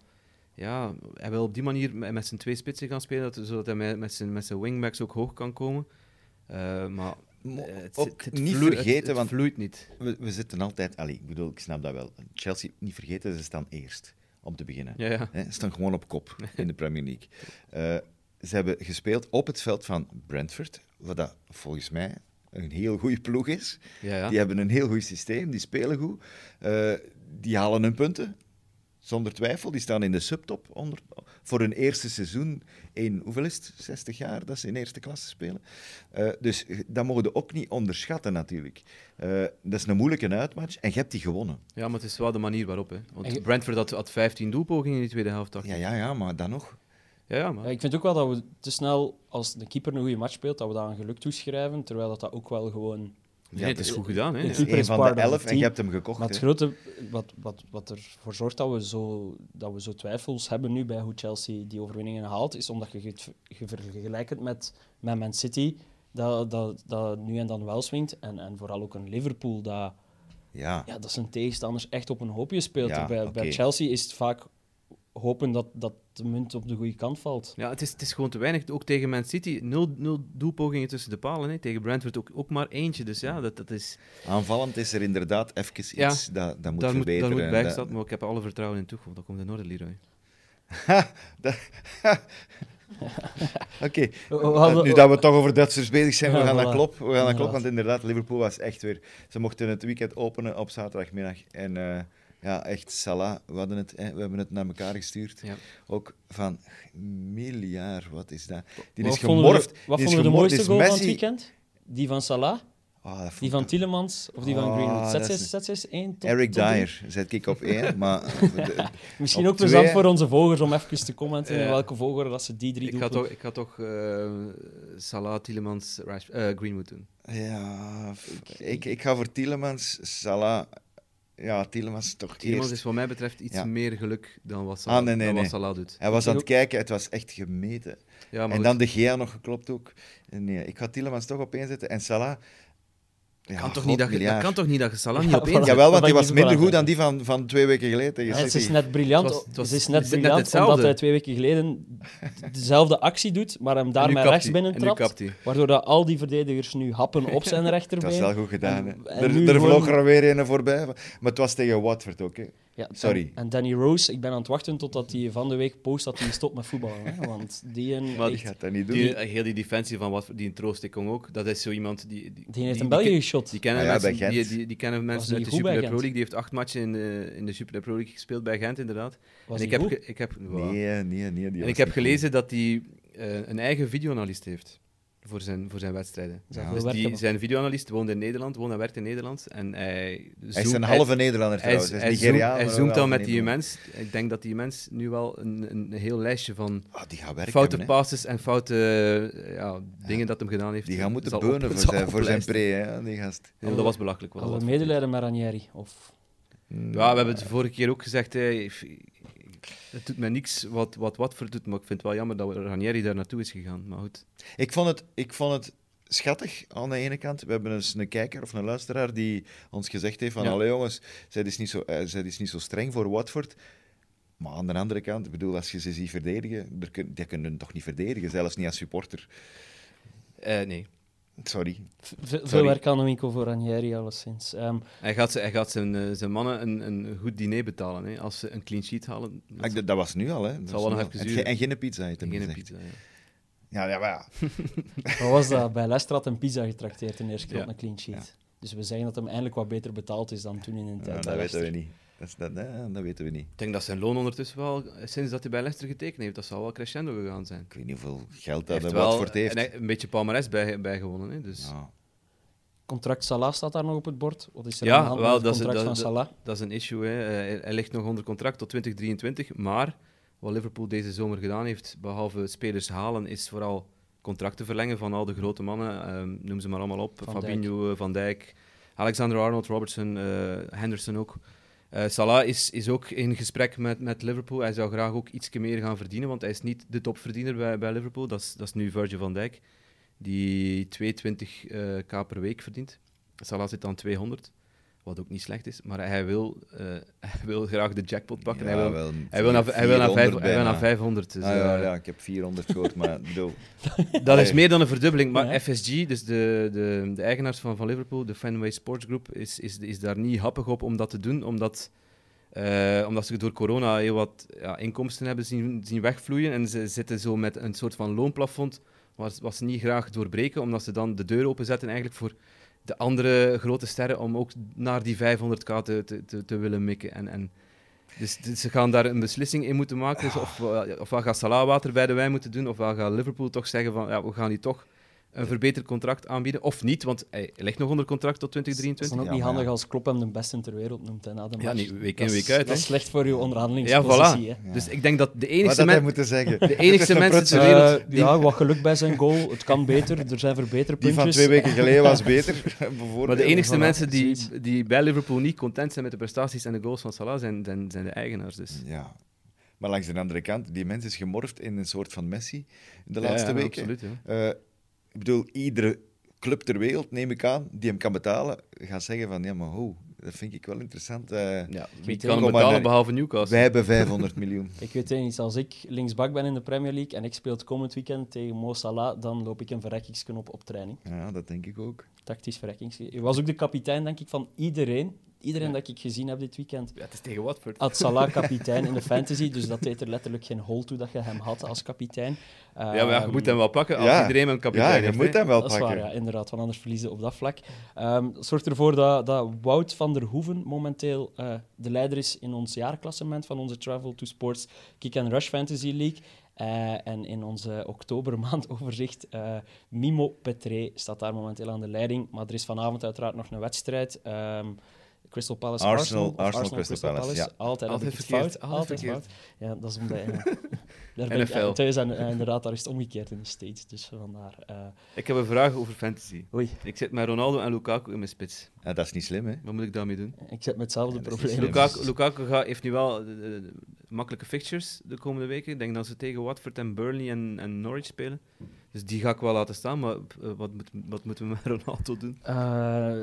S3: ja, hij wil op die manier met, met zijn twee spitsen gaan spelen, dat, zodat hij met, met, zijn, met zijn wingbacks ook hoog kan komen. Eh, maar het,
S2: ook
S3: het, het
S2: niet
S3: vloeit-
S2: vergeten,
S3: het, het
S2: want-
S3: vloeit niet.
S2: We, we zitten altijd... Allee, ik bedoel, ik snap dat wel. Chelsea, niet vergeten, ze staan eerst, om te beginnen.
S3: Ja, ja.
S2: Staan gewoon op kop in de Premier League. Eh, ze hebben gespeeld op het veld van Brentford, wat dat volgens mij een heel goede ploeg is.
S3: Ja, ja.
S2: Die hebben een heel goed systeem, die spelen goed. Eh, die halen hun punten, zonder twijfel. Die staan in de subtop onder, voor hun eerste seizoen in, hoeveel is het, 60 jaar dat ze in eerste klasse spelen. Eh, dus eh, dat mogen we ook niet onderschatten natuurlijk. Eh, dat is een moeilijke uitmatch en je hebt die gewonnen.
S3: ja, maar het is wel de manier waarop. Hè. Want
S4: je-
S3: Brentford had, had 15 doelpogingen in die tweede helft.
S2: Ja, ja, ja, maar dan nog.
S3: ja, ja, maar...
S4: Ja, ik vind ook wel dat we te snel, als de keeper een goede match speelt, dat we dat aan geluk toeschrijven. Terwijl dat, dat ook wel gewoon.
S3: Nee, het is goed gedaan. Hè. Ja.
S2: Het is een van de elf en je hebt hem gekocht.
S4: Maar het grote, wat, wat, wat ervoor zorgt dat we, zo, dat we zo twijfels hebben nu bij hoe Chelsea die overwinningen haalt, is omdat je het je vergelijkt het met, met Man City, dat, dat, dat nu en dan wel swingt. En, en vooral ook een Liverpool, dat,
S2: Ja.
S4: ja, dat zijn tegenstanders echt op een hoopje speelt.
S2: Ja,
S4: bij, bij. Chelsea is het vaak hopen dat, dat de munt op de goede kant valt.
S3: Ja, het is, het is gewoon te weinig. Ook tegen Man City, nul, nul doelpogingen tussen de palen. Hè. Tegen Brentford ook, ook maar eentje. Dus ja, dat, dat is...
S2: Aanvallend is er inderdaad even iets
S3: Ja,
S2: dat, dat moet
S3: daar, moet, daar
S2: verbeteren.
S3: moet bijgesteld,
S2: dat-
S3: maar ik heb alle vertrouwen in Tuchel. Dat komt in orde, Leroy.
S2: Dat- Oké, nu dat we toch over Duitsers bezig zijn, we gaan naar
S4: voilà.
S2: Klop. We gaan naar Klop,
S4: Inderdaad.
S2: want inderdaad, Liverpool was echt weer... Ze mochten het weekend openen op zaterdagmiddag. En eh, ja, echt, Salah, we, hadden het, hè, we hebben het naar elkaar gestuurd.
S3: Ja.
S2: Ook van miljard, wat is dat? Die
S4: Wat
S2: is
S4: vonden we de-
S2: gemorfd.
S4: Wat
S2: die is
S4: vonden we de
S2: gemorfd,
S4: mooiste
S2: is
S4: goal van het
S2: Messi-
S4: weekend? Die van Salah?
S2: Ah, dat vond
S4: Die
S2: ik
S4: van Tielemans of die van
S2: Ah,
S4: Greenwood?
S2: dat
S4: Zet
S2: is-
S4: Zet ze eens één top
S2: Eric. Dyer zet ik op één, maar de-
S4: Misschien
S2: Op
S4: ook plezant
S2: twee.
S4: voor onze volgers om even te commenten in welke volgorde dat ze die drie
S3: Ik
S4: doen.
S3: ga toch, ik ga toch eh, Salah, Tielemans, Rash- eh, Greenwood doen.
S2: ja, ik, ik ga voor Tielemans, Salah. Ja, Tielemans is toch
S3: Tielemans
S2: eerst.
S3: is wat mij betreft iets
S2: Ja.
S3: meer geluk dan wat Salah,
S2: Ah, nee, nee,
S3: dan wat
S2: nee.
S3: Salah doet.
S2: Hij was aan het kijken, het was echt gemeten.
S3: Ja, maar
S2: en
S3: goed.
S2: dan de Gea nog geklopt ook. Nee, ik ga Tielemans toch op één zetten. En Salah... Ja,
S3: kan toch
S2: god,
S3: niet dat, je, dat kan toch niet dat je Salah
S4: Ja,
S3: niet op één
S4: voilà.
S3: zet?
S2: Jawel, want
S4: Dat
S2: hij
S4: ben
S2: was minder goed dan die van, van twee weken geleden
S4: Ja, het is net briljant,
S3: Het was- het was-
S4: het is net
S3: is net
S4: briljant omdat hij twee weken geleden dezelfde actie doet, maar hem
S3: En
S4: daar
S3: nu
S4: met
S3: kapt
S4: rechts binnen trapt. Waardoor dat al die verdedigers nu happen op zijn rechterbeen.
S2: was wel goed gedaan.
S4: En- en
S2: er
S4: nu
S2: er
S4: gewoon-
S2: er weer een voorbij. Maar het was tegen Watford ook. Hè.
S4: Ja,
S2: Sorry.
S4: En, Danny Rose, ik ben aan het wachten totdat hij van de week post dat hij stopt met voetballen. Hè? Want die, een,
S3: Maar
S2: Die
S4: echt-
S2: gaat dat niet doen.
S3: Die, heel die defensie van wat die Troost Kong ook, dat is zo iemand die... Die,
S4: die heeft
S3: die-
S4: een België geschot.
S3: die kennen
S2: Ah ja,
S3: mensen, die, die, die kennen mensen uit de Super Pro? League. Die heeft acht matchen in de, in de Super Pro League gespeeld bij Gent, inderdaad.
S4: Was
S3: en ik heb, ik heb,
S2: Nee, nee, nee. Die
S3: en ik heb gelezen dat hij eh, een eigen videoanalist heeft voor zijn, voor zijn wedstrijden.
S2: Ja.
S3: Dus die, zijn videoanalist woont in Nederland, woont en werkt in Nederland. En hij.
S2: Hij is een halve Nederlander
S3: hij,
S2: trouwens.
S3: hij,
S2: Hij is
S3: zoomt,
S2: Nigeriaan.
S3: hij zoomt dan met die mens. Ik denk dat die mens nu wel een, een heel lijstje van
S2: Ah, die gaat werken.
S3: foute
S2: hebben,
S3: passes en foute ja, dingen dat hem gedaan heeft.
S2: Die gaan moeten beunen voor zijn, voor zijn pre, hè, die gast.
S3: Ja, dat was belachelijk. Wel,
S4: we medelijden met Ranieri? Of...
S3: Ja, we hebben het de vorige keer ook gezegd. Hè, het doet mij niks wat wat Watford doet, maar ik vind het wel jammer dat Ranieri daar naartoe is gegaan. Maar goed.
S2: Ik vond, het, ik vond het schattig aan de ene kant. We hebben eens een kijker of een luisteraar die ons gezegd heeft van...
S3: Ja.
S2: Allee jongens, zij is, niet zo, eh, zij is niet zo streng voor Watford. Maar aan de andere kant, ik bedoel, als je ze ziet verdedigen... Die kunnen toch niet verdedigen, zelfs niet als supporter.
S3: Eh, nee.
S2: Sorry.
S4: V- veel
S2: Sorry.
S4: werk aan de winkel voor Ranieri, alleszins. Ehm,
S3: Hij gaat, hij gaat zijn, eh, zijn mannen een, een goed diner betalen. Hè, als ze een clean sheet halen. Dat
S2: Ah, dat, dat was nu al, hè. Dat
S3: zal
S2: was
S3: wel
S2: nu
S3: nog
S2: al.
S3: even
S2: En,
S3: duren.
S2: ge- en geen pizza, heeft
S3: geen pizza. Ja.
S2: Ja, ja, maar ja.
S4: wat was dat? Bij Leicester had een pizza getrakteerd in de eerste keer
S3: Ja.
S4: op een clean sheet. Dus we zeggen dat hem eindelijk wat beter betaald is dan toen in een
S2: Ja,
S4: tijd
S2: dat weten we niet. Dat, is, dat, weten we niet.
S3: Ik denk dat zijn loon ondertussen wel, sinds dat hij bij Leicester getekend heeft, dat zal wel crescendo gegaan zijn.
S2: Ik weet niet hoeveel geld
S3: Hij
S2: dat Watford heeft.
S3: Een, een beetje palmares bij, bijgewonnen. Hè, dus.
S2: Ja.
S4: Contract Salah staat daar nog op het bord. Wat is er
S3: Ja,
S4: aan de hand
S3: wel,
S4: met het
S3: dat is-
S4: contract
S3: dat-
S4: van Salah?
S3: Dat is een issue. Hè. Eh, Hij, hij ligt nog onder contract tot 2023. Maar wat Liverpool deze zomer gedaan heeft, behalve spelers halen, is vooral contracten verlengen van al de grote mannen. Ehm, noem ze maar allemaal op.
S4: Van
S3: Fabinho, eh, Van Dijk, Alexander Arnold, Robertson, eh, Henderson ook. Eh, Salah is, is ook in gesprek met, met Liverpool. Hij zou graag ook iets meer gaan verdienen, want hij is niet de topverdiener bij, bij Liverpool. Dat is, dat is nu Virgil van Dijk, die 220 eh, per week verdient. Salah zit aan 200, wat ook niet slecht is. Maar hij wil, eh, hij wil graag de jackpot pakken. hij, wil,
S2: wel
S3: hij, wil naar, hij, wil naar
S2: 400
S3: vijf- hij wil naar 500. Dus,
S2: Ah, ja,
S3: eh,
S2: ja, ik heb 400 gehoord, maar bedoel...
S3: dat is meer dan een verdubbeling. Maar
S4: Ja.
S3: FSG, dus de, de, de eigenaars van, van Liverpool, de Fenway Sports Group, is, is, is daar niet happig op om dat te doen, omdat, eh, omdat ze door corona heel wat ja, inkomsten hebben zien, zien wegvloeien. En ze zitten zo met een soort van loonplafond, waar, wat ze niet graag doorbreken, omdat ze dan de deur openzetten eigenlijk voor de andere grote sterren om ook naar die 500k te, te, te, willen mikken. En, en dus, dus ze gaan daar een beslissing in moeten maken. Dus of, ofwel gaat Salah water bij de wijn moeten doen, ofwel gaat Liverpool toch zeggen van ja, we gaan die toch een verbeterd contract aanbieden. Of niet, want hij ligt nog onder contract tot
S4: Het is
S3: 2023.
S4: ook
S2: Ja,
S4: niet handig
S2: ja.
S4: als Klopp hem de beste ter wereld noemt hè, na de
S3: Ja, niet week in,
S4: Dat is-
S3: week uit,
S4: Dat is slecht voor uw
S3: Ja,
S4: onderhandelingspositie.
S3: voilà.
S4: hè.
S3: Dus ik denk dat de
S2: Wat
S3: enigste,
S2: had hij
S3: men-
S2: moeten zeggen?
S3: de
S2: een
S3: mensen ter
S2: procedure.
S3: wereld... Die-
S4: ja, wat geluk bij zijn goal. Het kan beter. Er zijn
S2: Die van twee weken geleden was beter, bijvoorbeeld.
S3: Maar de enigste
S4: voilà,
S3: mensen die, die bij Liverpool niet content zijn met de prestaties en de goals van Salah, zijn, zijn, zijn de eigenaars. Dus.
S2: Ja. Maar langs de andere kant, die mens is gemorfd in een soort van Messi de
S3: Ja,
S2: laatste
S3: ja,
S2: weken.
S3: Absoluut, ja.
S2: Eh, ik bedoel, iedere club ter wereld, neem ik aan, die hem kan betalen, gaat zeggen van, ja, maar ho, dat vind ik wel interessant. eh,
S3: Ja, wie kan hem betalen
S2: naar-
S3: behalve Newcastle?
S2: wij hebben 500 miljoen.
S4: Ik weet het niet, als ik linksbak ben in de Premier League en ik speel het komend weekend tegen Mo Salah, dan loop ik een verrekkingsknop op training.
S2: Ja, dat denk ik ook.
S4: Tactisch verrekkings. Je was ook de kapitein, denk ik, van iedereen. Iedereen dat ik gezien heb dit weekend.
S3: Ja, het is tegen Watford.
S4: Had Salah kapitein in de fantasy, dus dat deed er letterlijk geen hol toe dat je hem had als kapitein.
S3: ja, maar ja, je moet hem wel pakken als iedereen een kapitein
S2: Ja, je
S3: heeft.
S2: moet hem wel
S4: Dat is
S2: pakken.
S4: waar, ja, inderdaad, want anders verliezen op dat vlak. Ehm dat zorgt ervoor dat, dat Wout van der Hoeven momenteel eh, de leider is in ons jaarklassement van onze Travel to Sports Kick and Rush Fantasy League. Eh, en in onze oktobermaand overzicht, eh, Mimo Petré staat daar momenteel aan de leiding. Maar er is vanavond uiteraard nog een wedstrijd. Ehm, Crystal Palace
S2: Arsenal-
S4: Arsenal,
S2: Crystal Palace, ja.
S4: Altijd,
S3: Altijd verkeerd,
S4: fout.
S3: altijd verkeerd.
S4: fout. Ja, dat is omdat... ja, daar ben ik thuis en eh, inderdaad, daar is het omgekeerd in de States. Dus vandaar... eh,
S3: Ik heb een vraag over fantasy.
S4: oei,
S3: Ik zit met Ronaldo en Lukaku in mijn spits.
S2: Ja, dat is niet slim, hè?
S3: Wat moet ik daarmee doen?
S4: ik zit met hetzelfde
S2: Ja,
S4: probleem.
S3: Lukaku, Lukaku gaat, heeft nu wel eh, makkelijke fixtures de komende weken. Ik denk dat ze tegen Watford en Burnley en, en Norwich spelen. Dus die ga ik wel laten staan. Maar eh, wat, moet, wat moeten we met Ronaldo doen?
S4: Eh,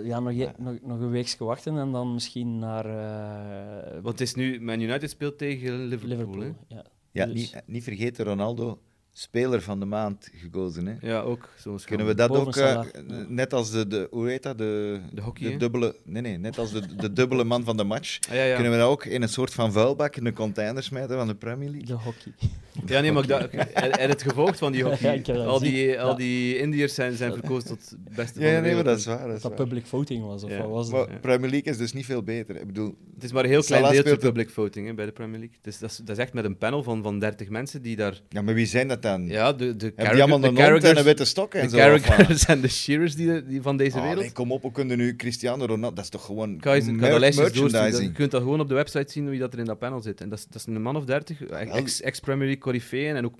S4: ja, nog, je- nog, nog een weekje wachten en dan misschien naar eh,
S3: Want het is nu, Man United speelt tegen Liverpool.
S4: Liverpool.
S3: hè?
S4: Ja.
S2: Ja,
S4: Dus-
S2: niet, niet vergeten, Ronaldo, speler van de maand gekozen. Hè?
S3: Ja, ook zo'n
S2: Kunnen we dat
S4: Boven
S2: ook, eh, net als de, de, hoe heet dat, de,
S3: De hockey,
S2: de dubbele, nee, nee, net als de, de dubbele man van de match,
S3: Ah, ja, ja.
S2: kunnen we dat ook in een soort van vuilbak in de container smijten van de Premier League?
S4: De hockey.
S3: ja, nee, maar ik en het gevolgd van die hockey. al, die, al die Indiërs zijn, zijn verkozen tot beste
S2: Ja,
S3: van de
S2: nee, maar dat is waar. Dat
S4: Dat
S2: is
S4: dat
S2: waar.
S4: public voting was, of
S3: Ja.
S4: wat was
S2: Maar
S4: dat?
S3: Ja.
S2: Premier League is dus niet veel beter. Ik bedoel,
S3: Het is maar een heel klein deeltje public voting hè, bij de Premier League. Dus dat is, dat is echt met een panel van, van 30 mensen die daar...
S2: ja, maar wie zijn dat dan?
S3: Ja, de, de,
S2: Hebben die allemaal
S3: de
S2: een hond en een witte stok en
S3: de
S2: zo? wat?
S3: Carragers en de Shearers die, die van deze
S2: Ah,
S3: wereld.
S2: nee, kom op, we kunnen nu Cristiano Ronaldo... Dat is toch gewoon
S3: Kan je, kan
S2: mer-
S3: dat lijstjes doorsturen. Dat- Je
S2: merchandising?
S3: kunt dat gewoon op de website zien wie dat er in dat panel zit. En dat is, dat is een man of 30, ex- ex-Premier League coryfeeën en ook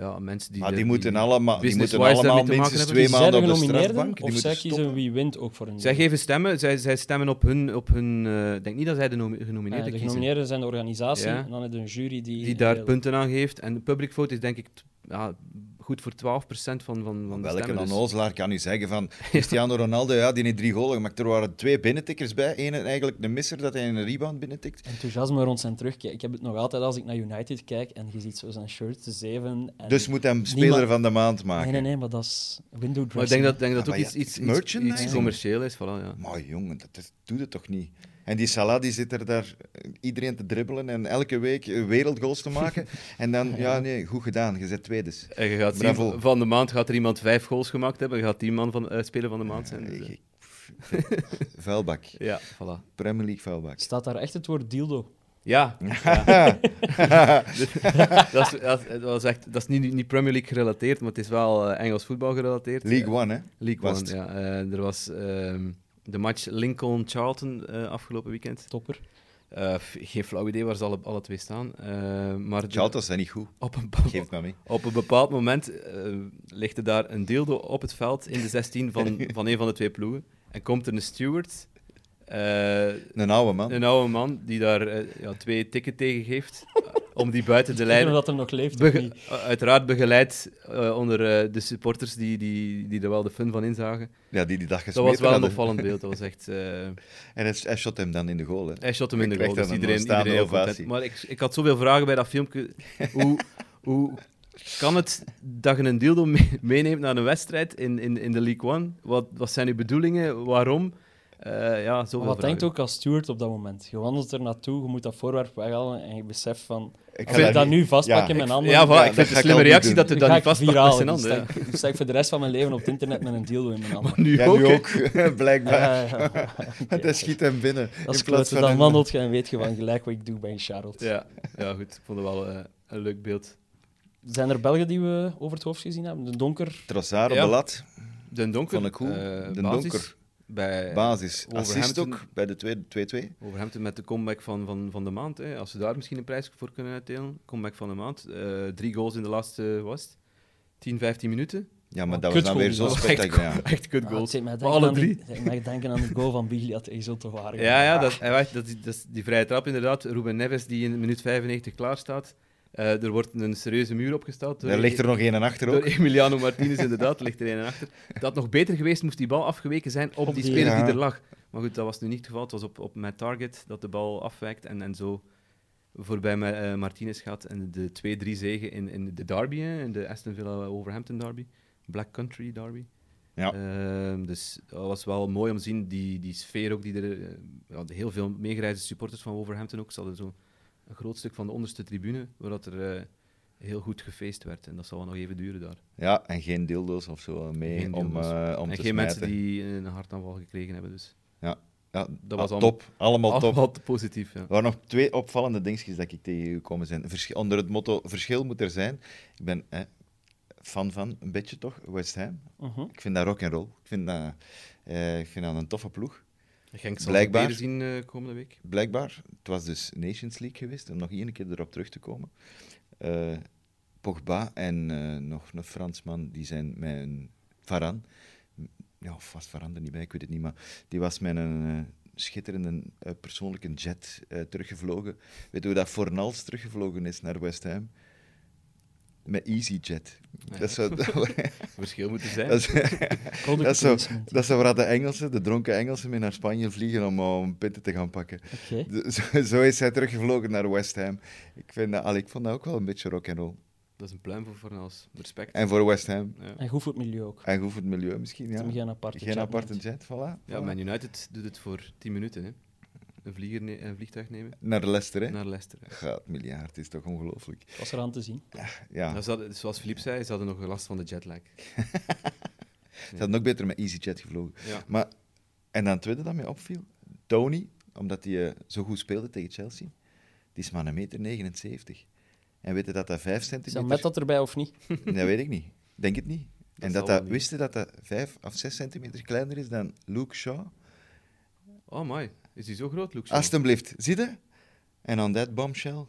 S3: ja, mensen die...
S2: Maar
S3: de-
S2: die moeten allemaal, die moeten allemaal minstens twee maanden
S4: de
S2: op de
S4: genomineerden,
S2: strafbank. Die
S4: of zij kiezen
S2: stoppen.
S4: wie wint ook voor een
S3: Zij geven stemmen, zij, zij stemmen op hun... Op hun eh, ik denk niet dat zij de nomi-
S4: Ja,
S3: genomineerden
S4: de
S3: kiezen.
S4: genomineerden zijn de organisatie
S3: Ja.
S4: en dan heb je een jury die...
S3: Die daar
S4: heel-
S3: punten aan geeft. En de public vote is denk ik ja, goed voor 12% van, van, van de
S2: Welke
S3: stemmen. dus-
S2: onnozelaar kan u zeggen van Cristiano Ronaldo, ja, die heeft drie golen gemaakt. Er waren twee binnentikkers bij. Eén eigenlijk de misser dat hij een rebound binnentikt.
S4: Enthousiasme rond zijn terugkeer. Ik heb het nog altijd als ik naar United kijk en je ziet zo zijn shirt, de zeven. En...
S2: Dus moet hem speler
S4: Niemand-
S2: van de maand maken.
S4: Nee, nee, nee, maar dat is window dressing.
S3: Maar ik denk dat, denk dat
S2: Ja,
S3: ook
S2: maar
S3: iets, iets, iets commercieel is. Voilà, ja.
S2: Maar jongen, dat, dat doet het toch niet? En die Salah die zit er daar eh, iedereen te dribbelen en elke week wereldgoals te maken. En dan, ja, nee, goed gedaan. Je zit tweede.
S3: En je gaat
S2: Bravo.
S3: zien, van de maand gaat er iemand vijf goals gemaakt hebben. Je gaat die man van, eh, speler van de maand zijn. Dus, eh,
S2: Vuilbak.
S3: ja, voilà.
S2: Premier League vuilbak.
S4: Staat daar echt het woord dildo?
S3: Ja, dat, is, dat, was echt, dat is niet, niet Premier League gerelateerd, maar het is wel Engels voetbal gerelateerd.
S2: League One, hè?
S3: League One, ja. Er was ehm, de match Lincoln-Charlton eh, afgelopen weekend.
S4: Topper.
S3: Eh, geen flauw idee waar ze alle, alle twee staan. Eh, maar
S2: Charlton zijn niet goed.
S3: op, een,
S2: Geef het maar mee.
S3: op een bepaald moment eh, ligt er daar een dildo op het veld in de 16 van, van een van de twee ploegen. En komt er een steward, eh,
S2: Een oude man.
S3: een oude man, die daar eh, ja, twee tikken tegen geeft. eh, om die buiten de lijn
S4: dat hem nog leeft of
S3: Bege-
S4: niet.
S3: uiteraard begeleid uh, onder uh, de supporters die, die, die er wel de fun van inzagen.
S2: Ja, die die dag
S3: Dat was wel een opvallend beeld. Dat was echt, uh...
S2: En hij, hij shot hem dan in de goal. Hè.
S3: Hij shot hem in de goal. Dus iedereen,
S2: een staande
S3: iedereen heel
S2: ovatie.
S3: Maar ik, ik had zoveel vragen bij dat filmpje. hoe, hoe kan het dat je een dildo mee- meeneemt naar een wedstrijd in, in, in de League One? Wat, wat zijn uw bedoelingen? Waarom? Uh, ja, zoveel
S4: wat
S3: vragen.
S4: denkt ook als steward op dat moment? Je wandelt er naartoe, je moet dat voorwerp weghalen en je beseft van...
S2: Ik
S4: Als ik
S2: dat
S4: dat nu vastpak
S2: ja,
S4: in mijn
S2: ik-
S4: handen...
S3: Ja, ik vind het
S2: ga
S3: een slimme reactie dat je
S4: dan
S3: dat
S4: ga
S3: niet vastpakt met zijn handen.
S4: sta ik- dan sta ik voor de rest van mijn leven op het internet met een dildo in mijn handen.
S3: Nu
S2: Ja,
S3: ook.
S2: nu ook, blijkbaar.
S4: Oké.
S2: Dat schiet hem binnen.
S4: Als
S2: in
S4: klote,
S2: plaats van
S4: dan
S2: een-
S4: wandelt je en weet je van gelijk wat ik doe bij Charlotte.
S3: Ja, ja, goed. Ik vond het wel eh, een leuk beeld.
S4: Zijn er Belgen die we over het hoofd gezien hebben? De Donker?
S2: Trossard op
S3: Ja.
S2: de lat,
S3: De Donker.
S2: Goed.
S3: eh,
S2: De
S3: basis
S2: Donker.
S3: Bij
S2: basis. Assist ook, bij de tweede- 2-2.
S3: Overhampton met de comeback van, van, van de maand. Hè. Als ze daar misschien een prijs voor kunnen uitdelen. Comeback van de maand. Eh, drie goals in de laatste, was het? 10, 15 minuten.
S2: Ja, maar
S4: Oh,
S2: dat was dan weer zo
S3: echt
S2: spectaculair.
S3: Echt good
S4: Ah,
S3: goals. Maar
S4: denken
S3: alle
S4: aan
S3: drie.
S4: Mij denken aan de goal van Biglia tegen Zulte Waregem.
S3: Ja, ja dat, hij dat, is- dat is die vrije trap inderdaad. Ruben Neves die in minuut 95 klaar staat. Eh, er wordt een serieuze muur opgesteld. door-
S2: Daar ligt er nog één en achter
S3: Door
S2: ook.
S3: Emiliano Martinez, inderdaad, er ligt er een en achter. Dat had nog beter geweest, moest die bal afgeweken zijn op,
S4: Op
S3: die
S4: die-
S3: speler
S2: Ja.
S3: die er lag. Maar goed, dat was nu niet het geval. Het was op, op mijn target dat de bal afwijkt en, en zo voorbij Ma- eh, Martinez gaat. En de 2-3 zegen in, in de derby, hè, in de Aston Villa-Overhampton derby. Black Country derby.
S2: Ja.
S3: Ehm, dus dat was wel mooi om te zien, die, die sfeer ook, die er... eh, heel veel meegereisde supporters van Wolverhampton ook. Ze hadden zo een groot stuk van de onderste tribune, waar dat er eh, heel goed gefeest werd. En dat zal wel nog even duren daar.
S2: Ja, en geen dildo's of zo mee
S3: Geen
S2: om,
S3: dildo's.
S2: eh, om
S3: en
S2: te
S3: geen mensen die een hartaanval gekregen hebben. Dus.
S2: Ja,
S3: Dat was
S2: ah,
S3: allemaal-
S2: top. Allemaal top.
S3: Allemaal positief, ja.
S2: Er waren nog twee opvallende dingetjes dat ik tegengekomen zijn. Verschil, onder het motto verschil moet er zijn. Ik ben eh, fan van, een beetje toch, West Ham.
S4: Mhm.
S2: Ik vind dat rock and roll. Ik vind dat, eh, ik vind dat een toffe ploeg.
S3: Genk zal
S2: Blijkbaar.
S3: Blijkbaar. zien eh, komende week.
S2: Blijkbaar, het was dus Nations League geweest, om nog één keer erop terug te komen. Eh, Pogba en eh, nog een Fransman, die zijn met een Varan. Ja, of was Varan er niet bij, ik weet het niet, maar die was met een schitterende persoonlijke jet teruggevlogen. Weet je hoe dat Fornals teruggevlogen is naar West Ham? Met EasyJet.
S3: Ja.
S2: Dat is zo...
S3: Verschil moet er zijn.
S2: dat is, dat is zo,
S4: placement.
S2: dat is zo waar de Engelsen, de dronken Engelsen, mee naar Spanje vliegen om, om pinten te gaan pakken. De- Zo, zo is hij teruggevlogen naar West Ham. Ik, vind dat, ik vond dat ook wel een beetje rock and roll.
S3: Dat is een pluim voor Fornals. Respect.
S2: En voor West Ham.
S3: Ja.
S4: En goed voor het milieu ook.
S2: En goed voor het milieu misschien, ja.
S4: geen aparte
S2: Geen
S4: jet
S2: aparte jet, voilà.
S3: Ja,
S2: voilà.
S3: Man United doet het voor 10 minuten. Hè. Een, vlieger ne- een vliegtuig nemen
S2: Naar Leicester, hè.
S3: naar Leicester. hè.
S2: Gaat, miljard, is toch ongelooflijk.
S4: Was er aan te zien.
S2: Ja,
S3: Ja, ze hadden- zoals Philippe zei, ze hadden nog last van de jetlag.
S2: ze hadden ook beter met EasyJet gevlogen.
S3: Ja.
S2: Maar, en dan het tweede dat mij opviel, Tony, omdat hij eh, zo goed speelde tegen Chelsea, die is maar een meter 79. En weet je dat dat 5
S4: Is dat
S2: centimeter...
S4: met dat erbij of niet?
S2: Dat weet ik niet. Denk het niet. en
S3: zal
S2: dat
S3: wel
S2: dat,
S3: niet.
S2: wist je dat dat 5 of 6 centimeter kleiner is dan Luke Shaw?
S3: Oh, my. Is hij zo groot, Luke Shaw?
S2: Alsjeblieft, zie je? En on that bombshell.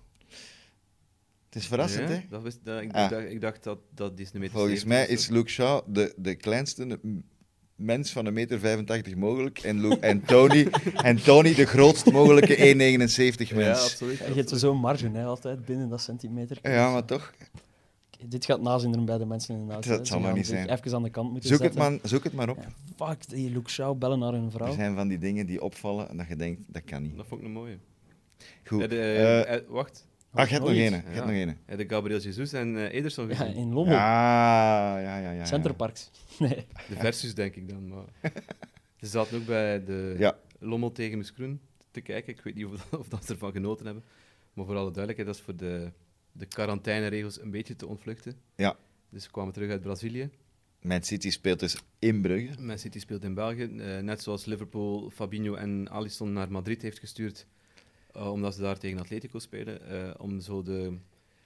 S2: Het is verrassend,
S3: Ja,
S2: hè?
S3: Dat wist, dat, ik,
S2: Ah.
S3: dacht, ik dacht dat dat is een meter
S2: Volgens
S3: 70
S2: mij is Luke Shaw de, de kleinste mens van een meter 85 mogelijk. En, Lu- en, Tony, en Tony de grootst mogelijke 1,79
S3: Ja,
S2: mens.
S3: absoluut.
S4: Je hebt zo'n marge hè, altijd binnen dat centimeter.
S2: Ja, maar toch.
S4: Dit gaat nazinderen bij de mensen in de auto.
S2: Dat zal maar niet zijn.
S4: Even aan de kant moeten
S2: Zoek het, maar, zoek het maar op.
S4: Ja, fuck, die Luke Shaw bellen naar hun
S2: Er
S4: vrouw.
S2: zijn van die dingen die opvallen en dat je denkt, dat kan niet.
S3: Dat vond ik een mooie.
S2: Goed.
S3: Eh, de,
S2: Eh,
S3: eh, wacht.
S2: ah, je hebt nog één.
S3: Ja.
S2: nog één.
S3: Eh, de Gabriel Jesus en eh, Ederson
S4: Ja, in Lommel.
S2: Ja, ja, ja. ja,
S4: Centerparks. Nee.
S3: De versus, denk ik dan. Maar... Ze zaten ook bij de
S2: Ja.
S3: Lommel tegen Moeskroen te kijken. Ik weet niet of, of dat ze ervan genoten hebben. Maar voor alle duidelijkheid, dat is voor de, de quarantaineregels een beetje te ontvluchten.
S2: Ja.
S3: Dus ze kwamen terug uit Brazilië.
S2: Man City speelt dus in Brugge.
S3: Man City speelt in België. eh, net zoals Liverpool Fabinho en Alisson naar Madrid heeft gestuurd. eh, omdat ze daar tegen Atletico spelen. eh, om zo de,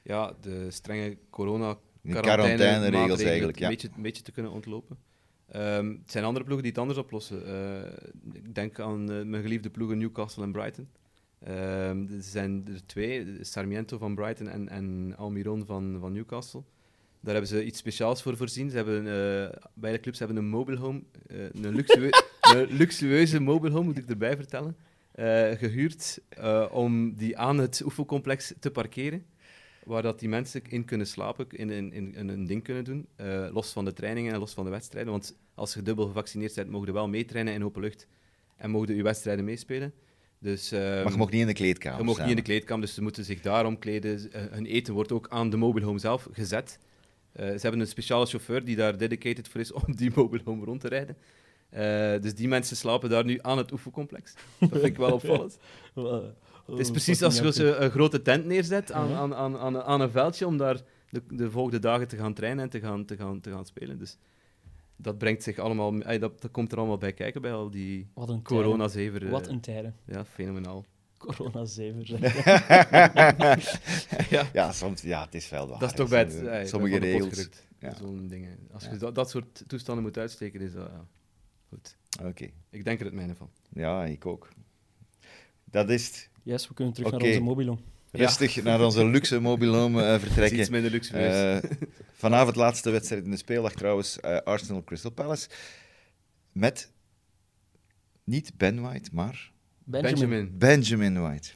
S3: ja, de strenge corona
S2: De quarantaineregels eigenlijk, ja.
S3: een, beetje, een beetje te kunnen ontlopen. Ehm, het zijn andere ploegen die het anders oplossen. Ik denk aan mijn geliefde ploegen Newcastle en Brighton. Ehm, er zijn er twee, Sarmiento van Brighton en, en Almiron van, van Newcastle. Daar hebben ze iets speciaals voor voorzien. Ze hebben, eh, beide clubs hebben een mobile home, eh, een, een luxueuze mobile home, moet ik erbij vertellen, eh, gehuurd eh, om die aan het oefencomplex te parkeren. Waar dat die mensen in kunnen slapen, in, in, in, een ding kunnen doen. los van de trainingen en los van de wedstrijden. Want als je dubbel gevaccineerd bent, mogen je wel meetrainen in open lucht. En mogen je wedstrijden meespelen. Dus,
S2: Maar
S3: ehm,
S2: je mag niet in de kleedkamer
S3: je mocht niet in de kleedkamer, dus ze moeten zich daarom kleden. Eh, hun eten wordt ook aan de mobile home zelf gezet. Eh, ze hebben een speciale chauffeur die daar dedicated voor is om die mobile home rond te rijden. Eh, dus die mensen slapen daar nu aan het oefencomplex. Dat vind ik wel opvallend. Het is precies als je ze een grote tent neerzet aan, aan, aan, aan een veldje om daar de, de volgende dagen te gaan trainen en te gaan, te gaan, te gaan spelen. Dus dat brengt zich allemaal, dat, dat komt er allemaal bij kijken bij al die
S4: Wat een
S3: corona-zever. eh,
S4: Wat een tijden.
S3: Ja, fenomenaal.
S4: Corona 7.
S3: ja.
S2: Ja, soms, ja, het is wel waar.
S3: Dat is toch bij het,
S2: Sommige-
S3: eh,
S2: sommige
S3: pot
S2: regels. Ja.
S3: Zo'n dingen. Als je
S2: Ja.
S3: dat, dat soort toestanden moet uitsteken, is dat ja, goed.
S2: Oké.
S3: Ik denk er het mijne van.
S2: Ja, ik ook. Dat is het.
S4: Yes, we kunnen terug naar onze mobilon.
S2: Rustig naar onze luxe mobilhome
S3: Het is
S2: vertrekken.
S3: iets minder luxueus.
S2: Eh, vanavond laatste wedstrijd in de speeldag trouwens, eh, Arsenal Crystal Palace. Met niet Ben White, maar
S4: Benjamin.
S3: Benjamin.
S2: White.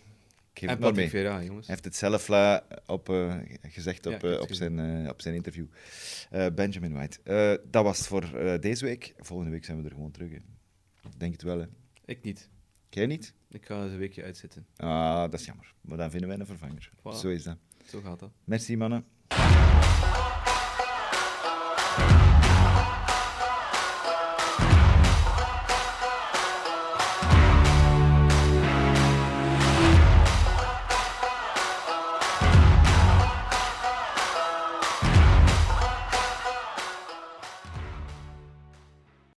S2: Ik geef
S3: En
S2: het maar mee.
S3: Patrick Vera, jongens.
S2: Hij heeft het zelf op, gezegd op, op, zijn, op zijn interview. Eh, Benjamin White. Eh, dat was het voor eh, deze week. Volgende week zijn we er gewoon terug. Hè. Denk het wel, hè.
S3: Ik niet.
S2: Jij niet?
S3: Ik ga eens een weekje uitzitten.
S2: Ah, dat is jammer. Maar dan vinden wij een vervanger.
S3: Voilà.
S2: Zo is dat.
S3: Zo gaat dat.
S2: Merci, mannen.